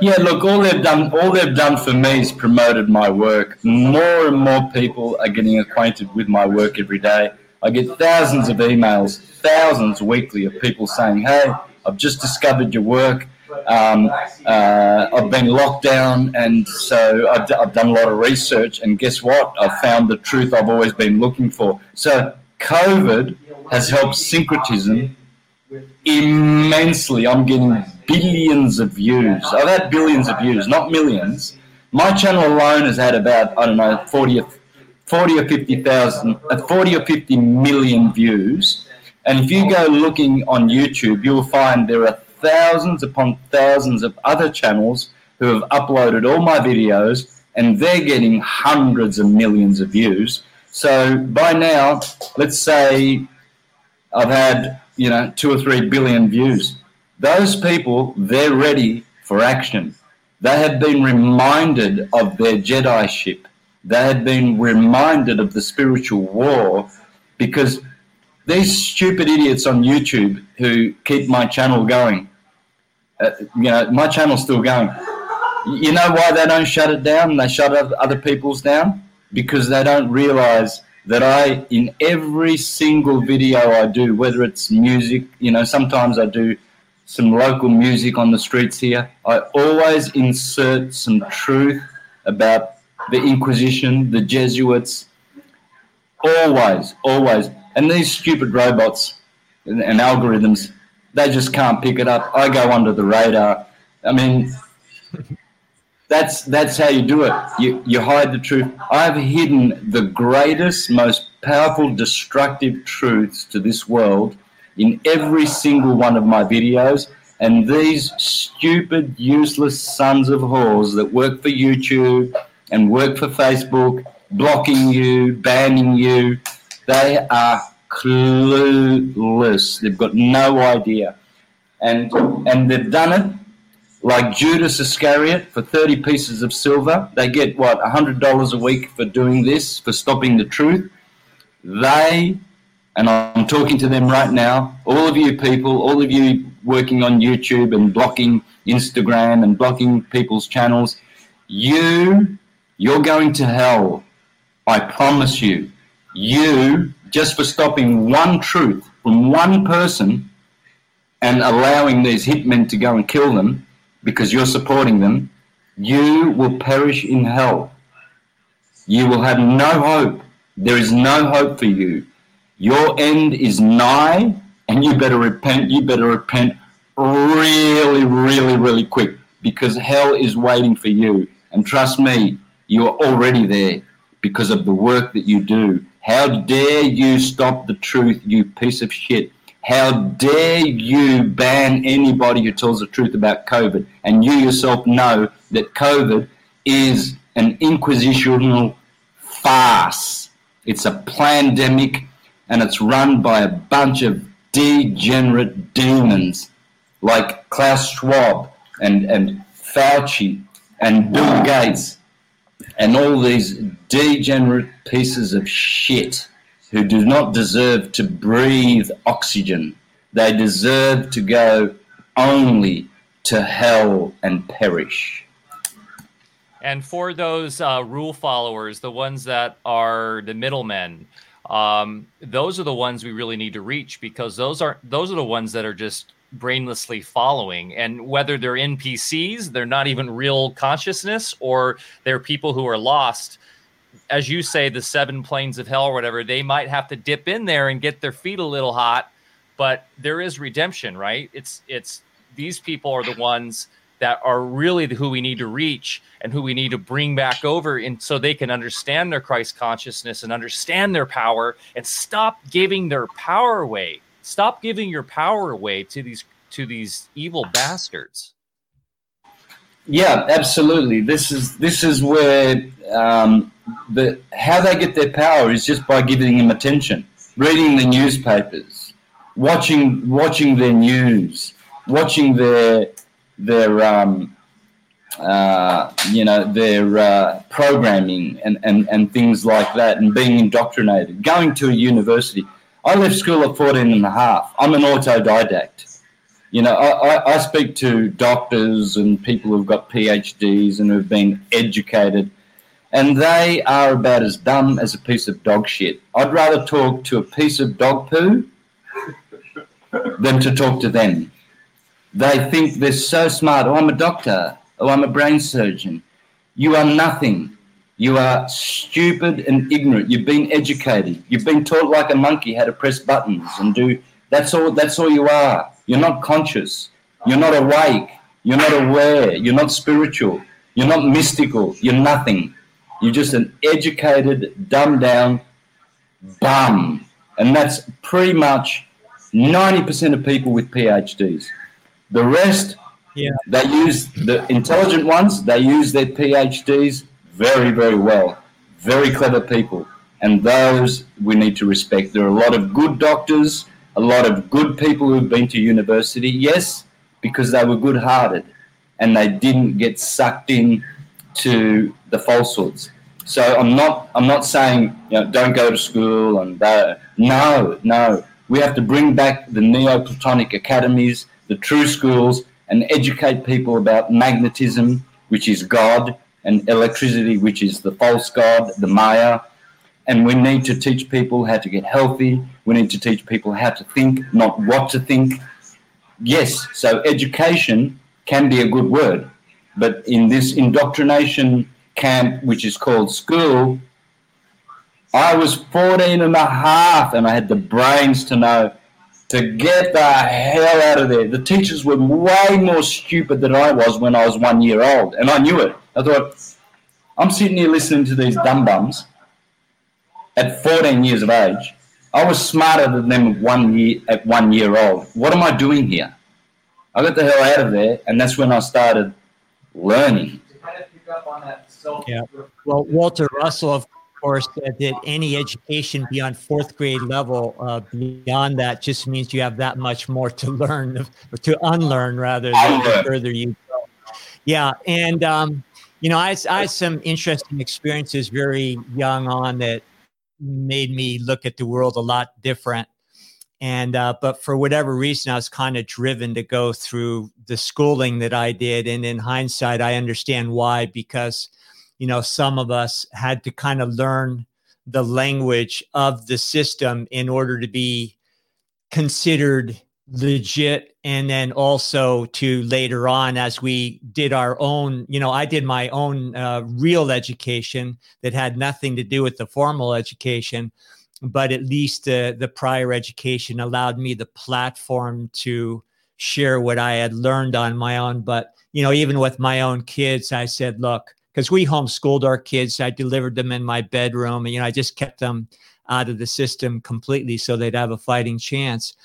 yeah, look, all they've done, all they've done for me is promoted my work. More and more people are getting acquainted with my work every day. I get thousands of emails, thousands weekly of people saying, "Hey, I've just discovered your work. Um, uh, I've been locked down, and so I've, d- I've done a lot of research. And guess what? I've found the truth I've always been looking for. So COVID has helped syncretism immensely. I'm getting billions of views. I've had billions of views, not millions. My channel alone has had about, I don't know, 40 or, 40 or 50,000, uh, 40 or 50 million views. And if you go looking on YouTube, you'll find there are thousands upon thousands of other channels who have uploaded all my videos and they're getting hundreds of millions of views. So by now, let's say I've had, you know, two or three billion views. Those people, they're ready for action. They have been reminded of their Jedi ship. They have been reminded of the spiritual war because these stupid idiots on YouTube who keep my channel going, uh, you know, my channel's still going. You know why they don't shut it down? They shut other people's down because they don't realize that I, in every single video I do, whether it's music, you know, sometimes I do some local music on the streets here. I always insert some truth about the Inquisition, the Jesuits. Always, always. And these stupid robots and, and algorithms, they just can't pick it up. I go under the radar. I mean, that's that's how you do it. You you hide the truth. I've hidden the greatest, most powerful, destructive truths to this world in every single one of my videos. And these stupid, useless sons of whores that work for YouTube and work for Facebook, blocking you, banning you, they are clueless. They've got no idea. And, and they've done it like Judas Iscariot for 30 pieces of silver. They get, what, $100 a week for doing this, for stopping the truth. They and I'm talking to them right now. All of you people, all of you working on YouTube and blocking Instagram and blocking people's channels, you, you're going to hell. I promise you. You, just for stopping one truth from one person and allowing these hitmen to go and kill them because you're supporting them, you will perish in hell. You will have no hope. There is no hope for you Your end is nigh, and you better repent. You better repent really, really, really quick because hell is waiting for you. And trust me, you are already there because of the work that you do. How dare you stop the truth, you piece of shit? How dare you ban anybody who tells the truth about COVID? And you yourself know that COVID is an inquisitional farce. It's a pandemic and it's run by a bunch of degenerate demons like Klaus Schwab and, and Fauci and Bill Gates and all these degenerate pieces of shit who do not deserve to breathe oxygen. They deserve to go only to hell and perish. And for those uh, rule followers, the ones that are the middlemen, um, those are the ones we really need to reach because those are those are the ones that are just brainlessly following. And whether they're NPCs, they're not even real consciousness, or they're people who are lost. As you say, the seven planes of hell or whatever, they might have to dip in there and get their feet a little hot, but there is redemption, right? It's it's these people are the ones that are really who we need to reach and who we need to bring back over and so they can understand their Christ consciousness and understand their power and stop giving their power away Stop giving your power away to these to these evil bastards. Yeah, absolutely. This is this is where um, the how they get their power is just by giving them attention, reading the newspapers, watching watching their news, watching their their um, uh, you know their uh, programming and, and, and things like that, and being indoctrinated, going to a university. I left school at 14 and a half. I'm an autodidact. You know, I, I speak to doctors and people who've got PhDs and who've been educated, and they are about as dumb as a piece of dog shit. I'd rather talk to a piece of dog poo than to talk to them. They think they're so smart. Oh, I'm a doctor. Oh, I'm a brain surgeon. You are nothing. You are stupid and ignorant. You've been educated. You've been taught like a monkey how to press buttons and do. That's all. That's all you are. You're not conscious. You're not awake. You're not aware. You're not spiritual. You're not mystical. You're nothing. You're just an educated, dumbed down bum. And that's pretty much 90% of people with PhDs. The rest, yeah. they use the intelligent ones, they use their PhDs very, very well, very clever people, and those we need to respect. There are a lot of good doctors, a lot of good people who've been to university, yes, because they were good hearted and they didn't get sucked in to the falsehoods. So I'm not I'm not saying you know don't go to school and uh, no no we have to bring back the Neoplatonic academies, the true schools, and educate people about magnetism, which is God, and electricity, which is the false god, the Maya. And we need to teach people how to get healthy. We need to teach people how to think, not what to think. Yes, so education can be a good word, but in this indoctrination camp, which is called school, I was 14 and a half and I had the brains to know to get the hell out of there. The teachers were way more stupid than I was when I was one year old, and I knew it. I thought, I'm sitting here listening to these dumb bums at 14 years of age. I was smarter than them one year at one year old. What am I doing here? I got the hell out of there, and that's when I started learning. Yeah. Well, Walter Russell, of course, said that any education beyond fourth grade level, uh, beyond that, just means you have that much more to learn, or [LAUGHS] to unlearn rather, than the further you go. Yeah, and um, you know, I, I had some interesting experiences very young on that made me look at the world a lot different. And, uh, but for whatever reason, I was kind of driven to go through the schooling that I did. And in hindsight, I understand why, because, you know, some of us had to kind of learn the language of the system in order to be considered legit and then also to later on as we did our own you know i did my own uh, real education that had nothing to do with the formal education but at least uh, the prior education allowed me the platform to share what I had learned on my own. But, you know, even with my own kids, I said, look, because we homeschooled our kids, I delivered them in my bedroom and, you know, I just kept them out of the system completely so they'd have a fighting chance.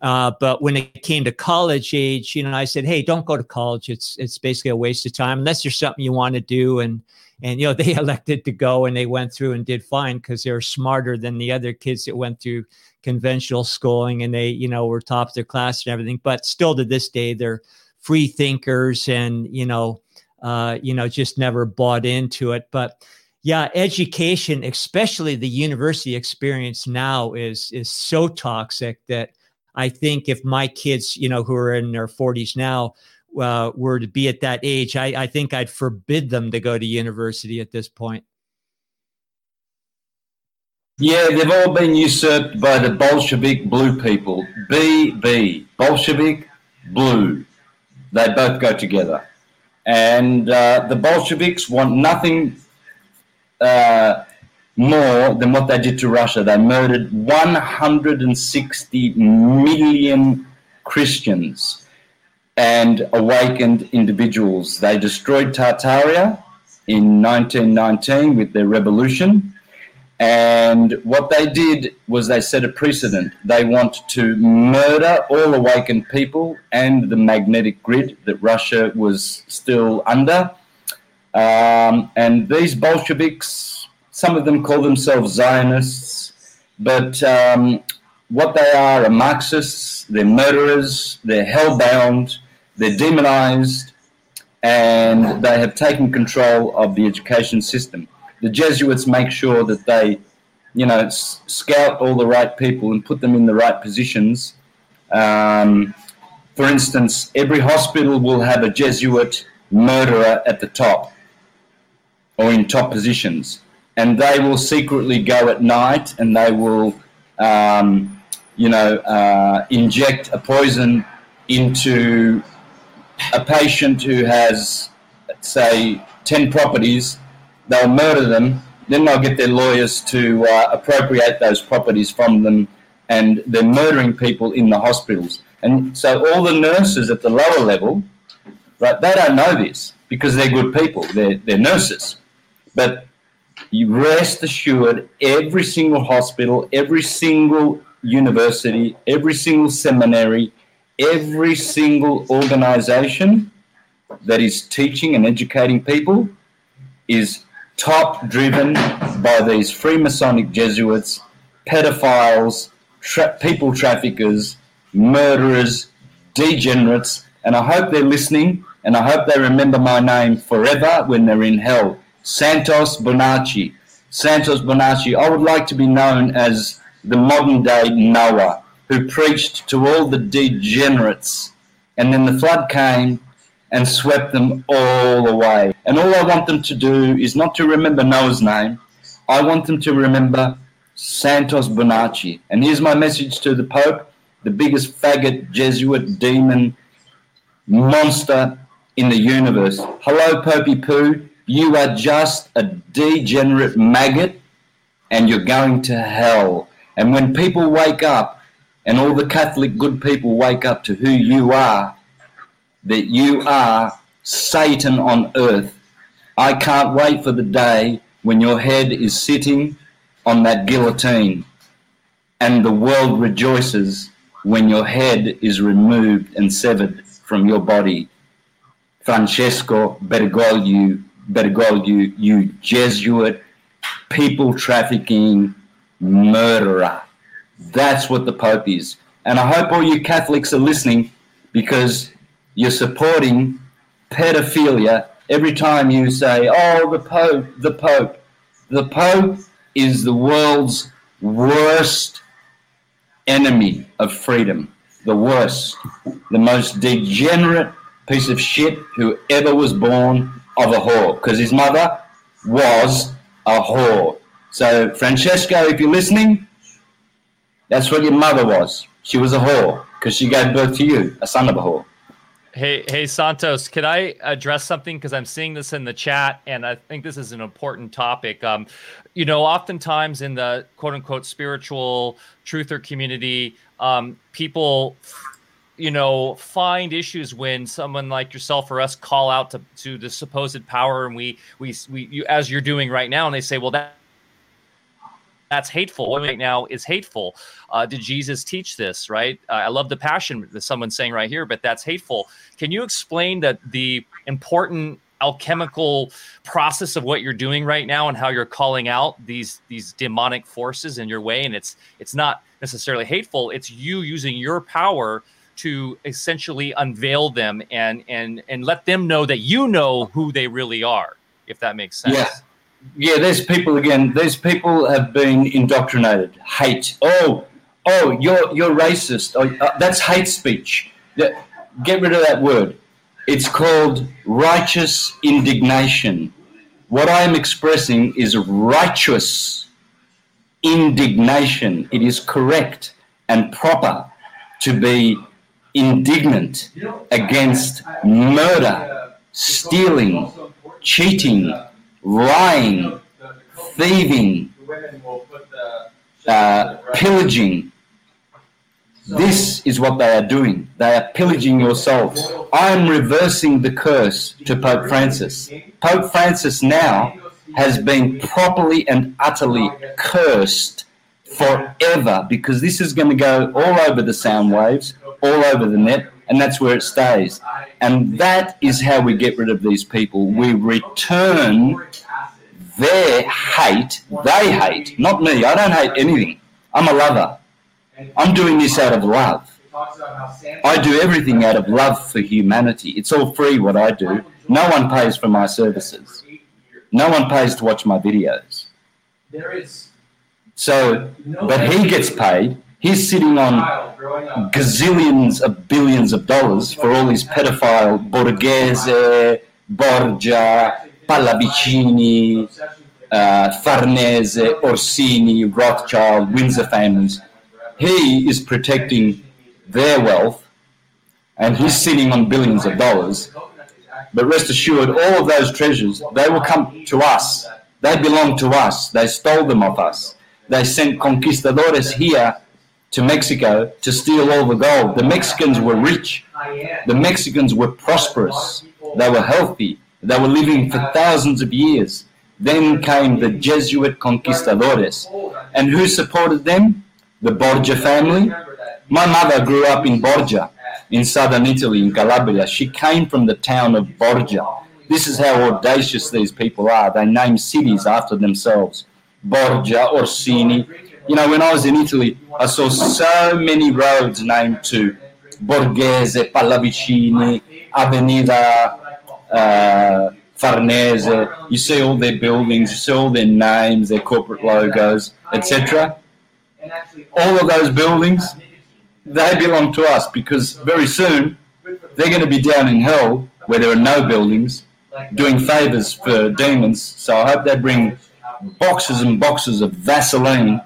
Uh, but when it came to college age, you know, I said, "Hey, don't go to college. It's it's basically a waste of time unless there's something you want to do." And and you know, [LAUGHS] they elected to go, and they went through and did fine because they were smarter than the other kids that went through conventional schooling, and they you know were top of their class and everything. But still, to this day, they're free thinkers, and you know, uh, you know, just never bought into it. But yeah, education, especially the university experience now, is is so toxic that I think if my kids, you know, who are in their 40s now, uh, were to be at that age, I, I think I'd forbid them to go to university at this point. Yeah, they've all been usurped by the Bolshevik blue people. BB, Bolshevik, blue. They both go together. And uh, the Bolsheviks want nothing uh, more than what they did to Russia. They murdered 160 million Christians and awakened individuals. They destroyed Tartaria in 1919 with their revolution. And what they did was they set a precedent. They want to murder all awakened people and the magnetic grid that Russia was still under. Um, and these Bolsheviks some of them call themselves Zionists, but um, what they are are Marxists, they're murderers, they're hellbound, they're demonized, and they have taken control of the education system. The Jesuits make sure that they, you know, scout all the right people and put them in the right positions. Um, for instance, every hospital will have a Jesuit murderer at the top or in top positions and they will secretly go at night and they will, um, you know, uh, inject a poison into a patient who has, say, 10 properties. They'll murder them, then they'll get their lawyers to uh, appropriate those properties from them, and they're murdering people in the hospitals. And so all the nurses at the lower level, right, they don't know this because they're good people, they're, they're nurses. But you rest assured every single hospital, every single university, every single seminary, every single organization that is teaching and educating people is top driven by these Freemasonic Jesuits, pedophiles, tra- people traffickers, murderers, degenerates. And I hope they're listening and I hope they remember my name forever when they're in hell Santos Bonacci. Santos Bonacci, I would like to be known as the modern day Noah, who preached to all the degenerates. And then the flood came and swept them all away. And all I want them to do is not to remember Noah's name, I want them to remember Santos Bonacci. And here's my message to the Pope, the biggest faggot, Jesuit, demon, monster in the universe. Hello, Popey Poo. You are just a degenerate maggot and you're going to hell. And when people wake up, and all the Catholic good people wake up to who you are, that you are Satan on earth, I can't wait for the day when your head is sitting on that guillotine and the world rejoices when your head is removed and severed from your body. Francesco Bergoglio Bergoglio, you Jesuit, people trafficking murderer. That's what the Pope is. And I hope all you Catholics are listening because you're supporting pedophilia every time you say, oh, the Pope, the Pope. The Pope is the world's worst enemy of freedom. The worst, the most degenerate piece of shit who ever was born of a whore because his mother was a whore. So, Francesco, if you're listening, that's what your mother was. She was a whore because she gave birth to you, a son of a whore. Hey, hey, Santos, can I address something? Because I'm seeing this in the chat, and I think this is an important topic. Um, you know, oftentimes in the quote unquote spiritual truther community, um, people, you know, find issues when someone like yourself or us call out to, to the supposed power, and we, we, we, you, as you're doing right now, and they say, well, that that's hateful. What right now is hateful. Uh, did Jesus teach this? Right. Uh, I love the passion that someone's saying right here, but that's hateful. Can you explain that the important alchemical process of what you're doing right now and how you're calling out these these demonic forces in your way? And it's it's not necessarily hateful. It's you using your power to essentially unveil them and and and let them know that you know who they really are. If that makes sense. Yeah yeah, there's people again. These people have been indoctrinated. Hate. Oh, oh, you're you're racist. Oh, uh, that's hate speech. Get rid of that word. It's called righteous indignation. What I am expressing is righteous indignation. It is correct and proper to be indignant against murder, stealing, cheating, lying, thieving, uh, pillaging. This is what they are doing. They are pillaging your soul. I am reversing the curse to Pope Francis. Pope Francis now has been properly and utterly cursed forever because this is going to go all over the sound waves, all over the net, and that's where it stays. And that is how we get rid of these people. We return their hate, they hate, not me. I don't hate anything. I'm a lover. I'm doing this out of love. I do everything out of love for humanity. It's all free what I do. No one pays for my services. No one pays to watch my videos. There is. So, but he gets paid He's sitting on gazillions of billions of dollars for all his pedophile Borghese, Borgia, Pallavicini, uh, Farnese, Orsini, Rothschild, Windsor families. He is protecting their wealth and he's sitting on billions of dollars. But rest assured, all of those treasures, they will come to us. They belong to us. They stole them off us. They sent conquistadores here to Mexico to steal all the gold. The Mexicans were rich. The Mexicans were prosperous. They were healthy. They were living for thousands of years. Then came the Jesuit conquistadores. And who supported them? The Borgia family. My mother grew up in Borgia, in southern Italy, in Calabria. She came from the town of Borgia. This is how audacious these people are. They name cities after themselves. Borgia, Orsini, you know, when I was in Italy, I saw so many roads named to Borghese, Pallavicini, Avenida uh, Farnese. You see all their buildings, you see all their names, their corporate logos, etc. All of those buildings, they belong to us because very soon they're going to be down in hell where there are no buildings doing favors for demons. So I hope they bring boxes and boxes of Vaseline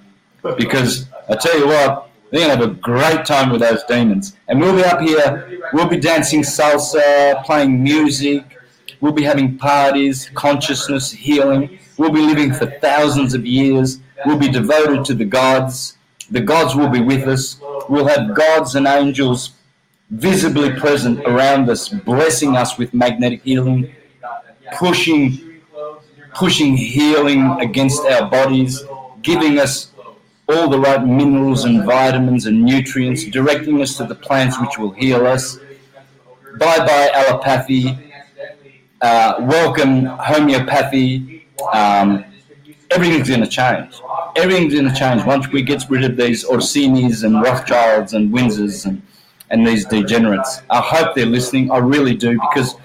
because I tell you what, they're gonna have a great time with those demons. And we'll be up here, we'll be dancing salsa, playing music, we'll be having parties, consciousness, healing. We'll be living for thousands of years. We'll be devoted to the gods. The gods will be with us. We'll have gods and angels visibly present around us, blessing us with magnetic healing, pushing, pushing healing against our bodies, giving us all the right minerals and vitamins and nutrients, directing us to the plants which will heal us. Bye bye allopathy. Uh, welcome homeopathy. Um, everything's going to change. Everything's going to change once we get rid of these Orsinis and Rothschilds and Windsors and, and these degenerates. I hope they're listening. I really do because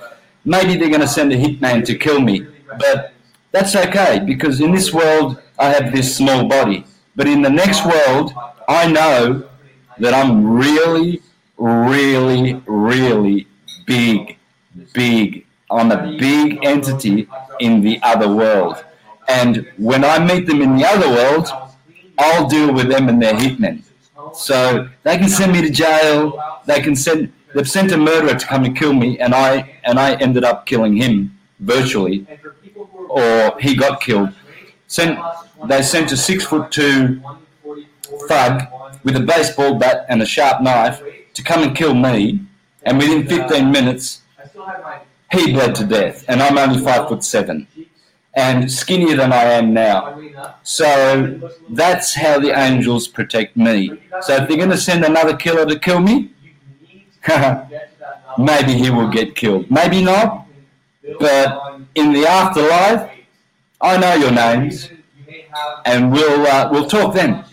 maybe they're going to send a hitman to kill me. But that's okay because in this world, I have this small body. But in the next world, I know that I'm really, really, really big, big. I'm a big entity in the other world. And when I meet them in the other world, I'll deal with them and their hitmen. So they can send me to jail. They can send they've sent a murderer to come and kill me, and I and I ended up killing him virtually, or he got killed. Sent they sent a six foot two thug with a baseball bat and a sharp knife to come and kill me, and within 15 minutes he bled to death, and I'm only five foot seven and skinnier than I am now. So that's how the angels protect me. So if they're going to send another killer to kill me, [LAUGHS] maybe he will get killed. Maybe not. But in the afterlife, I know your names, and we'll uh, we'll talk then.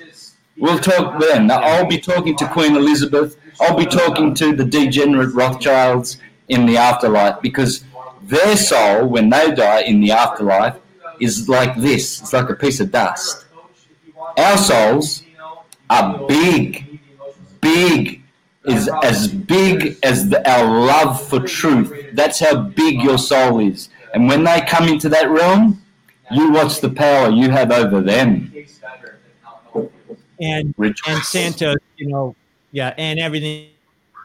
We'll talk then. I'll be talking to Queen Elizabeth. I'll be talking to the degenerate Rothschilds in the afterlife because their soul, when they die in the afterlife, is like this. It's like a piece of dust. Our souls are big, big, is as big as the, our love for truth. That's how big your soul is. And when they come into that realm, you watch the power you have over them. And and Santos, you know, yeah, and everything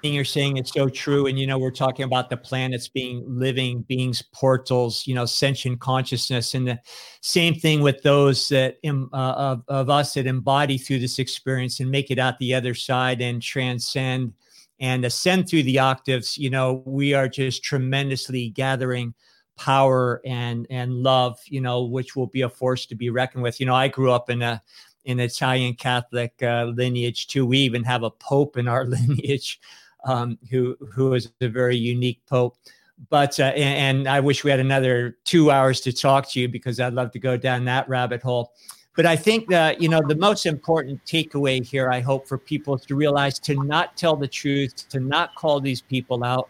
you're saying is so true. And, you know, we're talking about the planets being living beings, portals, you know, sentient consciousness. And the same thing with those that uh, of, of us that embody through this experience and make it out the other side and transcend and ascend through the octaves. You know, we are just tremendously gathering power and and love you know which will be a force to be reckoned with you know i grew up in a in Italian Catholic uh, lineage too. We even have a pope in our [LAUGHS] lineage um, who who is a very unique pope. But uh, and, and I wish we had another two hours to talk to you because I'd love to go down that rabbit hole. But I think that you know the most important takeaway here, I hope for people to realize to not tell the truth, to not call these people out,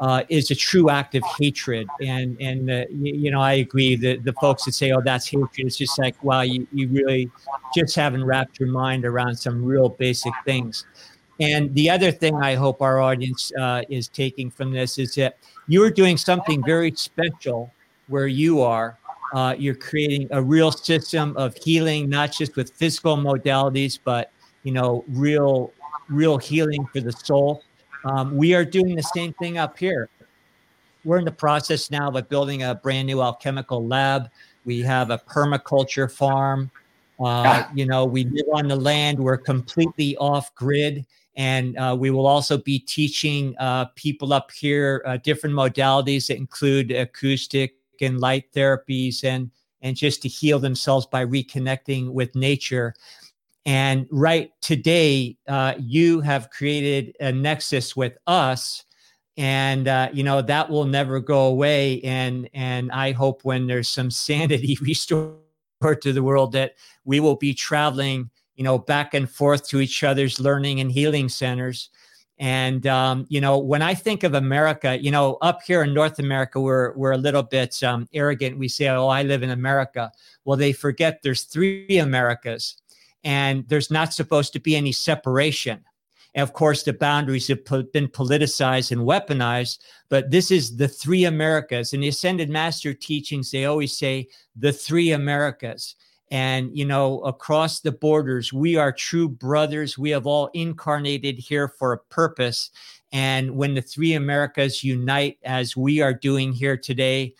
uh, is a true act of hatred. And and uh, you, you, know I agree that the folks that say, "Oh, that's hatred," it's just like, wow, you, you really just haven't wrapped your mind around some real basic things. And the other thing I hope our audience uh, is taking from this is that you're doing something very special where you are. Uh, you're creating a real system of healing, not just with physical modalities, but you know, real, real healing for the soul. Um, we are doing the same thing up here. We're in the process now of building a brand new alchemical lab. We have a permaculture farm. Uh, you know, we live on the land. We're completely off grid. And uh, we will also be teaching uh, people up here uh, different modalities that include acoustic and light therapies and, and just to heal themselves by reconnecting with nature. And right today, uh, you have created a nexus with us and uh, you know that will never go away and and i hope when there's some sanity [LAUGHS] restored to the world that we will be traveling you know, back and forth to each other's learning and healing centers. And um, you know, when I think of America, you know, up here in North America, we're we're a little bit um, arrogant. We say, "Oh, I live in America." Well, they forget there's three Americas, and there's not supposed to be any separation. And of course, the boundaries have been politicized and weaponized, but this is the three Americas. In the Ascended Master teachings, they always say the three Americas and you know across the borders we are true brothers we have all incarnated here for a purpose and when the three americas unite as we are doing here today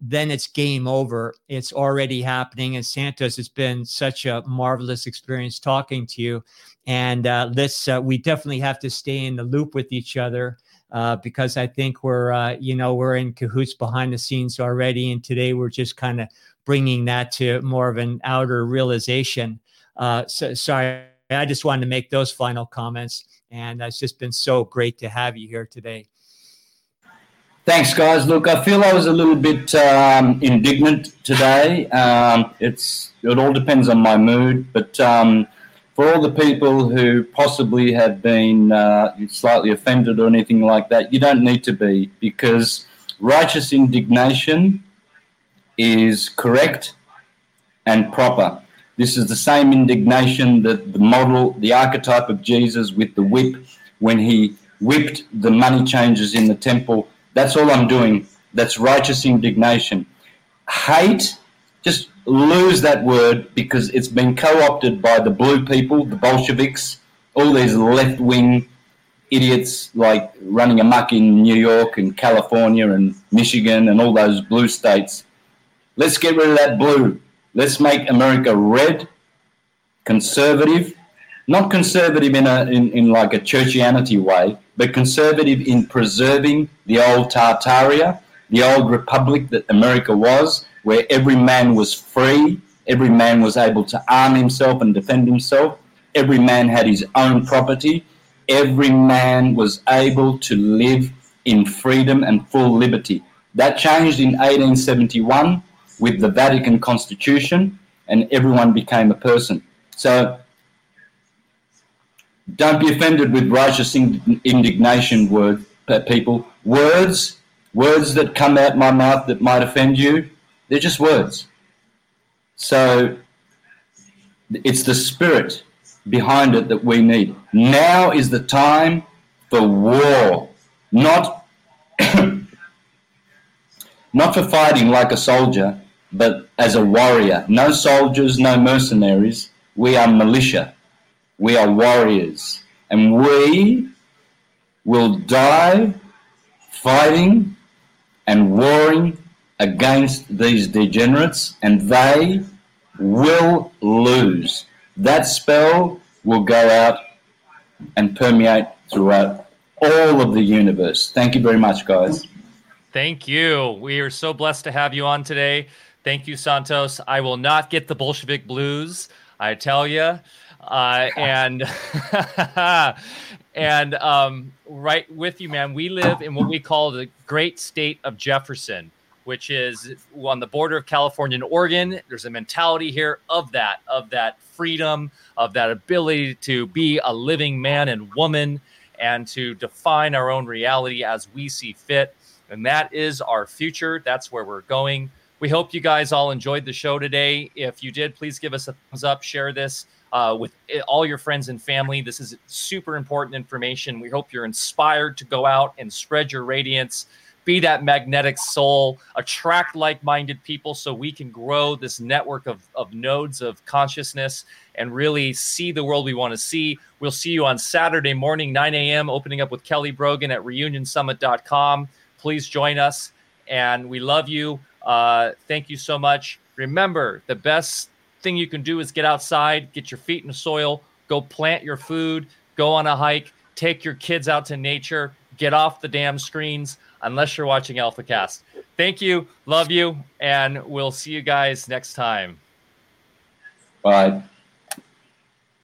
then it's game over it's already happening and santos it's been such a marvelous experience talking to you and uh, let's uh, we definitely have to stay in the loop with each other uh, because I think we're, uh, you know, we're in cahoots behind the scenes already. And today we're just kind of bringing that to more of an outer realization. Uh, so, sorry, I just wanted to make those final comments, and it's just been so great to have you here today. Thanks, guys. Look, I feel I was a little bit um, indignant today. Um, it's it all depends on my mood, but um, for all the people who possibly have been uh, slightly offended or anything like that, you don't need to be because righteous indignation is correct and proper. This is the same indignation that the model, the archetype of Jesus with the whip, when he whipped the money changers in the temple. That's all I'm doing. That's righteous indignation. Hate, just lose that word because it's been co opted by the blue people, the Bolsheviks, all these left wing idiots like running amok in New York and California and Michigan and all those blue states. Let's get rid of that blue. Let's make America red, conservative, not conservative in a in, in like a churchianity way, but conservative in preserving the old Tartaria, the old republic that America was, where every man was free, every man was able to arm himself and defend himself, every man had his own property, every man was able to live in freedom and full liberty. That changed in 1871 with the Vatican Constitution, and everyone became a person. So don't be offended with righteous indignation, word people. Words, words that come out my mouth that might offend you, they're just words. So it's the spirit behind it that we need. Now is the time for war, not [COUGHS] not for fighting like a soldier, but as a warrior. No soldiers, no mercenaries. We are militia. We are warriors. And we will die fighting and warring against these degenerates, and they will lose. That spell will go out and permeate throughout all of the universe. Thank you very much, guys. Thank you. We are so blessed to have you on today. Thank you, Santos. I will not get the Bolshevik blues, I tell you. Uh, [LAUGHS] and [LAUGHS] and um, right with you, man. We live in what we call the great state of Jefferson, which is on the border of California and Oregon. There's a mentality here of that, of that freedom, of that ability to be a living man and woman, and to define our own reality as we see fit. And that is our future. That's where we're going. We hope you guys all enjoyed the show today. If you did, please give us a thumbs up, share this uh, with all your friends and family. This is super important information. We hope you're inspired to go out and spread your radiance, be that magnetic soul, attract like minded people so we can grow this network of, of nodes of consciousness and really see the world we want to see. We'll see you on Saturday morning, 9 a.m., opening up with Kelly Brogan at reunionsummit.com. Please join us. And we love you. Uh, thank you so much. Remember, the best thing you can do is get outside, get your feet in the soil, go plant your food, go on a hike, take your kids out to nature, get off the damn screens unless you're watching AlphaCast. Thank you, love you, and we'll see you guys next time. Bye.